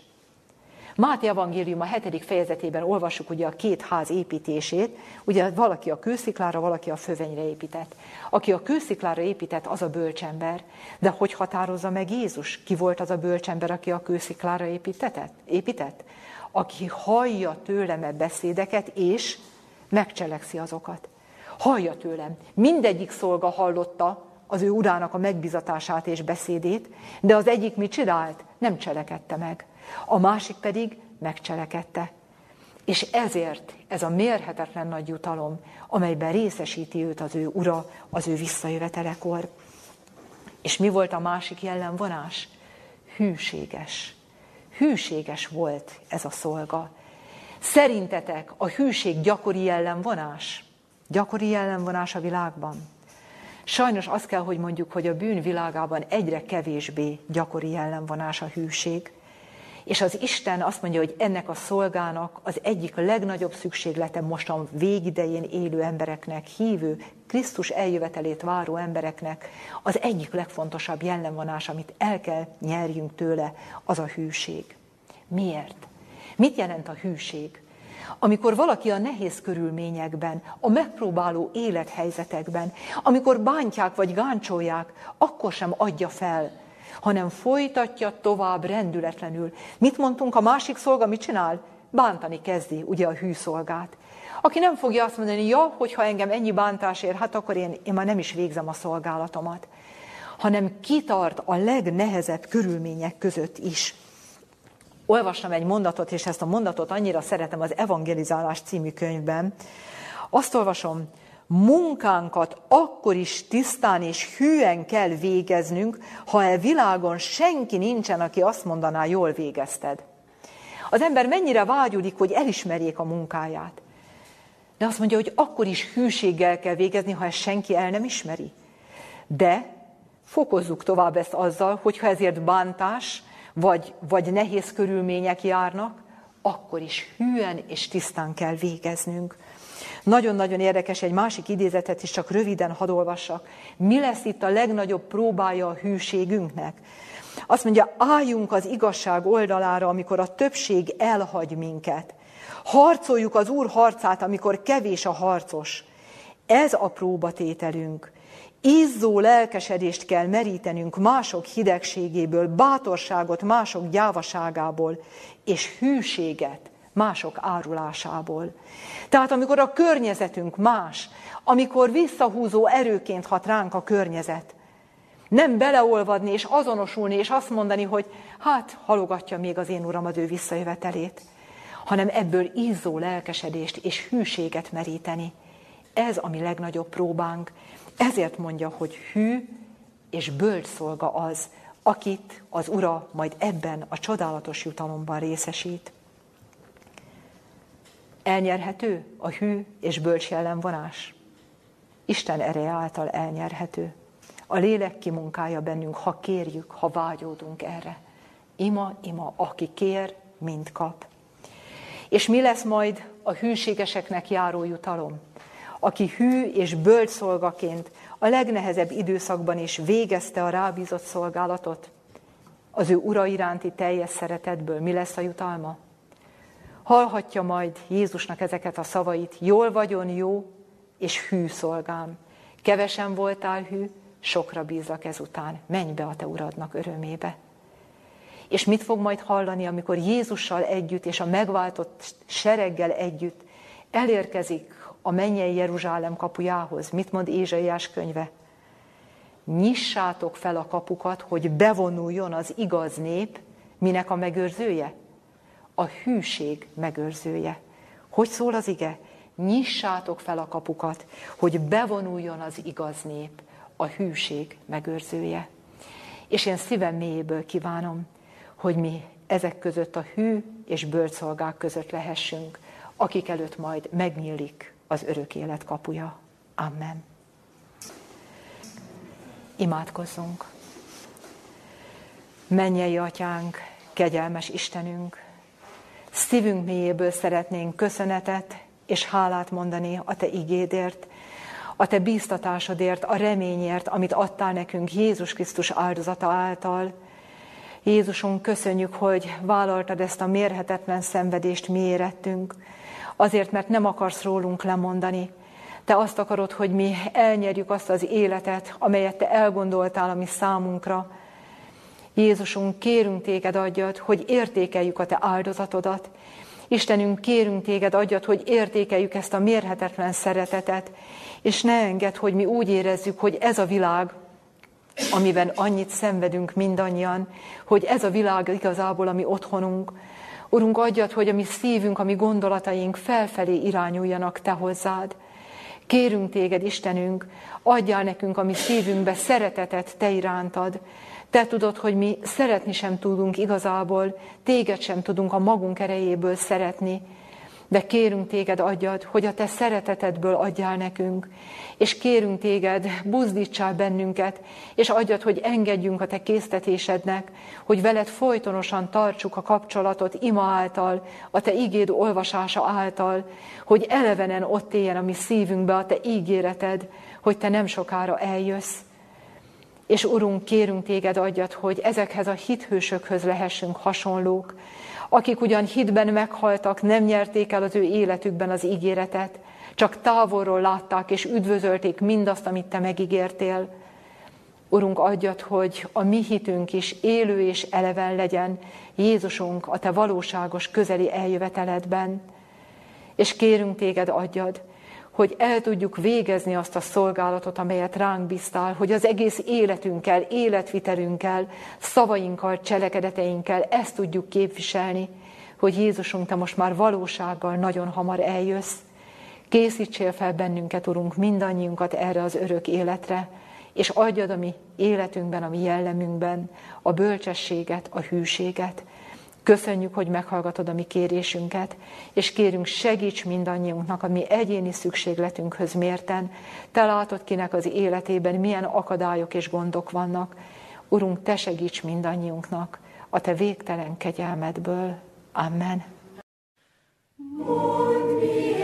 Máté evangélium a hetedik fejezetében olvassuk ugye a két ház építését, ugye valaki a kősziklára, valaki a fövenyre épített. Aki a kősziklára épített, az a bölcsember. De hogy határozza meg Jézus? Ki volt az a bölcsember, aki a kősziklára épített? épített? Aki hallja tőlem a beszédeket, és megcselekszi azokat. Hallja tőlem. Mindegyik szolga hallotta az ő urának a megbizatását és beszédét, de az egyik mit csinált? Nem cselekedte meg a másik pedig megcselekedte. És ezért ez a mérhetetlen nagy jutalom, amelyben részesíti őt az ő ura az ő visszajövetelekor. És mi volt a másik jellemvonás? Hűséges. Hűséges volt ez a szolga. Szerintetek a hűség gyakori jellemvonás? Gyakori jellemvonás a világban? Sajnos azt kell, hogy mondjuk, hogy a bűn világában egyre kevésbé gyakori jellemvonás a hűség. És az Isten azt mondja, hogy ennek a szolgának az egyik legnagyobb szükséglete most a végidején élő embereknek, hívő, Krisztus eljövetelét váró embereknek az egyik legfontosabb jellemvonás, amit el kell nyerjünk tőle, az a hűség. Miért? Mit jelent a hűség? Amikor valaki a nehéz körülményekben, a megpróbáló élethelyzetekben, amikor bántják vagy gáncsolják, akkor sem adja fel, hanem folytatja tovább rendületlenül. Mit mondtunk, a másik szolga mit csinál? Bántani kezdi, ugye a hűszolgát. Aki nem fogja azt mondani, ja, hogyha engem ennyi bántás ér, hát akkor én, én már nem is végzem a szolgálatomat, hanem kitart a legnehezebb körülmények között is. Olvastam egy mondatot, és ezt a mondatot annyira szeretem az Evangelizálás című könyvben. Azt olvasom, munkánkat akkor is tisztán és hűen kell végeznünk, ha e világon senki nincsen, aki azt mondaná, jól végezted. Az ember mennyire vágyudik, hogy elismerjék a munkáját. De azt mondja, hogy akkor is hűséggel kell végezni, ha ezt senki el nem ismeri. De fokozzuk tovább ezt azzal, hogyha ezért bántás, vagy, vagy nehéz körülmények járnak, akkor is hűen és tisztán kell végeznünk. Nagyon-nagyon érdekes egy másik idézetet is, csak röviden hadd olvassak. Mi lesz itt a legnagyobb próbája a hűségünknek? Azt mondja, álljunk az igazság oldalára, amikor a többség elhagy minket. Harcoljuk az Úr harcát, amikor kevés a harcos. Ez a próbatételünk. Izzó lelkesedést kell merítenünk mások hidegségéből, bátorságot mások gyávaságából, és hűséget mások árulásából. Tehát amikor a környezetünk más, amikor visszahúzó erőként hat ránk a környezet, nem beleolvadni és azonosulni, és azt mondani, hogy hát halogatja még az én uram az ő visszajövetelét, hanem ebből izzó lelkesedést és hűséget meríteni. Ez a mi legnagyobb próbánk. Ezért mondja, hogy hű és bölcs szolga az, akit az Ura majd ebben a csodálatos jutalomban részesít. Elnyerhető a hű és bölcs jellemvonás? Isten ereje által elnyerhető. A lélek kimunkálja bennünk, ha kérjük, ha vágyódunk erre. Ima, ima, aki kér, mind kap. És mi lesz majd a hűségeseknek járó jutalom? Aki hű és bölcs szolgaként a legnehezebb időszakban is végezte a rábízott szolgálatot, az ő ura iránti teljes szeretetből mi lesz a jutalma? Hallhatja majd Jézusnak ezeket a szavait, jól vagyon jó és hű szolgám. Kevesen voltál hű, sokra bízlak ezután, menj be a te uradnak örömébe. És mit fog majd hallani, amikor Jézussal együtt és a megváltott sereggel együtt elérkezik a mennyei Jeruzsálem kapujához? Mit mond Ézsaiás könyve? Nyissátok fel a kapukat, hogy bevonuljon az igaz nép, minek a megőrzője? A hűség megőrzője. Hogy szól az ige? Nyissátok fel a kapukat, hogy bevonuljon az igaz nép, a hűség megőrzője. És én szívem mélyéből kívánom, hogy mi ezek között a hű és bölcszolgák között lehessünk, akik előtt majd megnyílik az örök élet kapuja. Amen. Imádkozzunk. Mennyei atyánk, kegyelmes Istenünk, szívünk mélyéből szeretnénk köszönetet és hálát mondani a Te igédért, a Te bíztatásodért, a reményért, amit adtál nekünk Jézus Krisztus áldozata által, Jézusunk, köszönjük, hogy vállaltad ezt a mérhetetlen szenvedést mi érettünk, azért, mert nem akarsz rólunk lemondani. Te azt akarod, hogy mi elnyerjük azt az életet, amelyet Te elgondoltál a mi számunkra. Jézusunk, kérünk Téged adjad, hogy értékeljük a Te áldozatodat. Istenünk, kérünk Téged adjad, hogy értékeljük ezt a mérhetetlen szeretetet, és ne enged, hogy mi úgy érezzük, hogy ez a világ, amiben annyit szenvedünk mindannyian, hogy ez a világ igazából a mi otthonunk. Urunk, adjad, hogy a mi szívünk, a mi gondolataink felfelé irányuljanak Te hozzád. Kérünk Téged, Istenünk, adjál nekünk a mi szívünkbe szeretetet Te irántad. Te tudod, hogy mi szeretni sem tudunk igazából, Téged sem tudunk a magunk erejéből szeretni, De kérünk téged adjad, hogy a te szeretetedből adjál nekünk, és kérünk téged, buzdítsál bennünket, és adjad, hogy engedjünk a te késztetésednek, hogy veled folytonosan tartsuk a kapcsolatot ima által, a te ígéd olvasása által, hogy elevenen ott éljen a mi szívünkbe a te ígéreted, hogy te nem sokára eljössz. És Urunk, kérünk téged adjad, hogy ezekhez a hithősökhöz lehessünk hasonlók, akik ugyan hitben meghaltak, nem nyerték el az ő életükben az ígéretet, csak távolról látták és üdvözölték mindazt, amit te megígértél. Urunk, adjad, hogy a mi hitünk is élő és eleven legyen Jézusunk a te valóságos közeli eljöveteledben. És kérünk téged, adjad, hogy el tudjuk végezni azt a szolgálatot, amelyet ránk bíztál, hogy az egész életünkkel, életvitelünkkel, szavainkkal, cselekedeteinkkel ezt tudjuk képviselni, hogy Jézusunk, te most már valósággal nagyon hamar eljössz. Készítsél fel bennünket, Urunk, mindannyiunkat erre az örök életre, és adjad a mi életünkben, a mi jellemünkben a bölcsességet, a hűséget, Köszönjük, hogy meghallgatod a mi kérésünket, és kérünk segíts mindannyiunknak a mi egyéni szükségletünkhöz mérten. Te látod, kinek az életében milyen akadályok és gondok vannak. Urunk, Te segíts mindannyiunknak a Te végtelen kegyelmedből. Amen. More.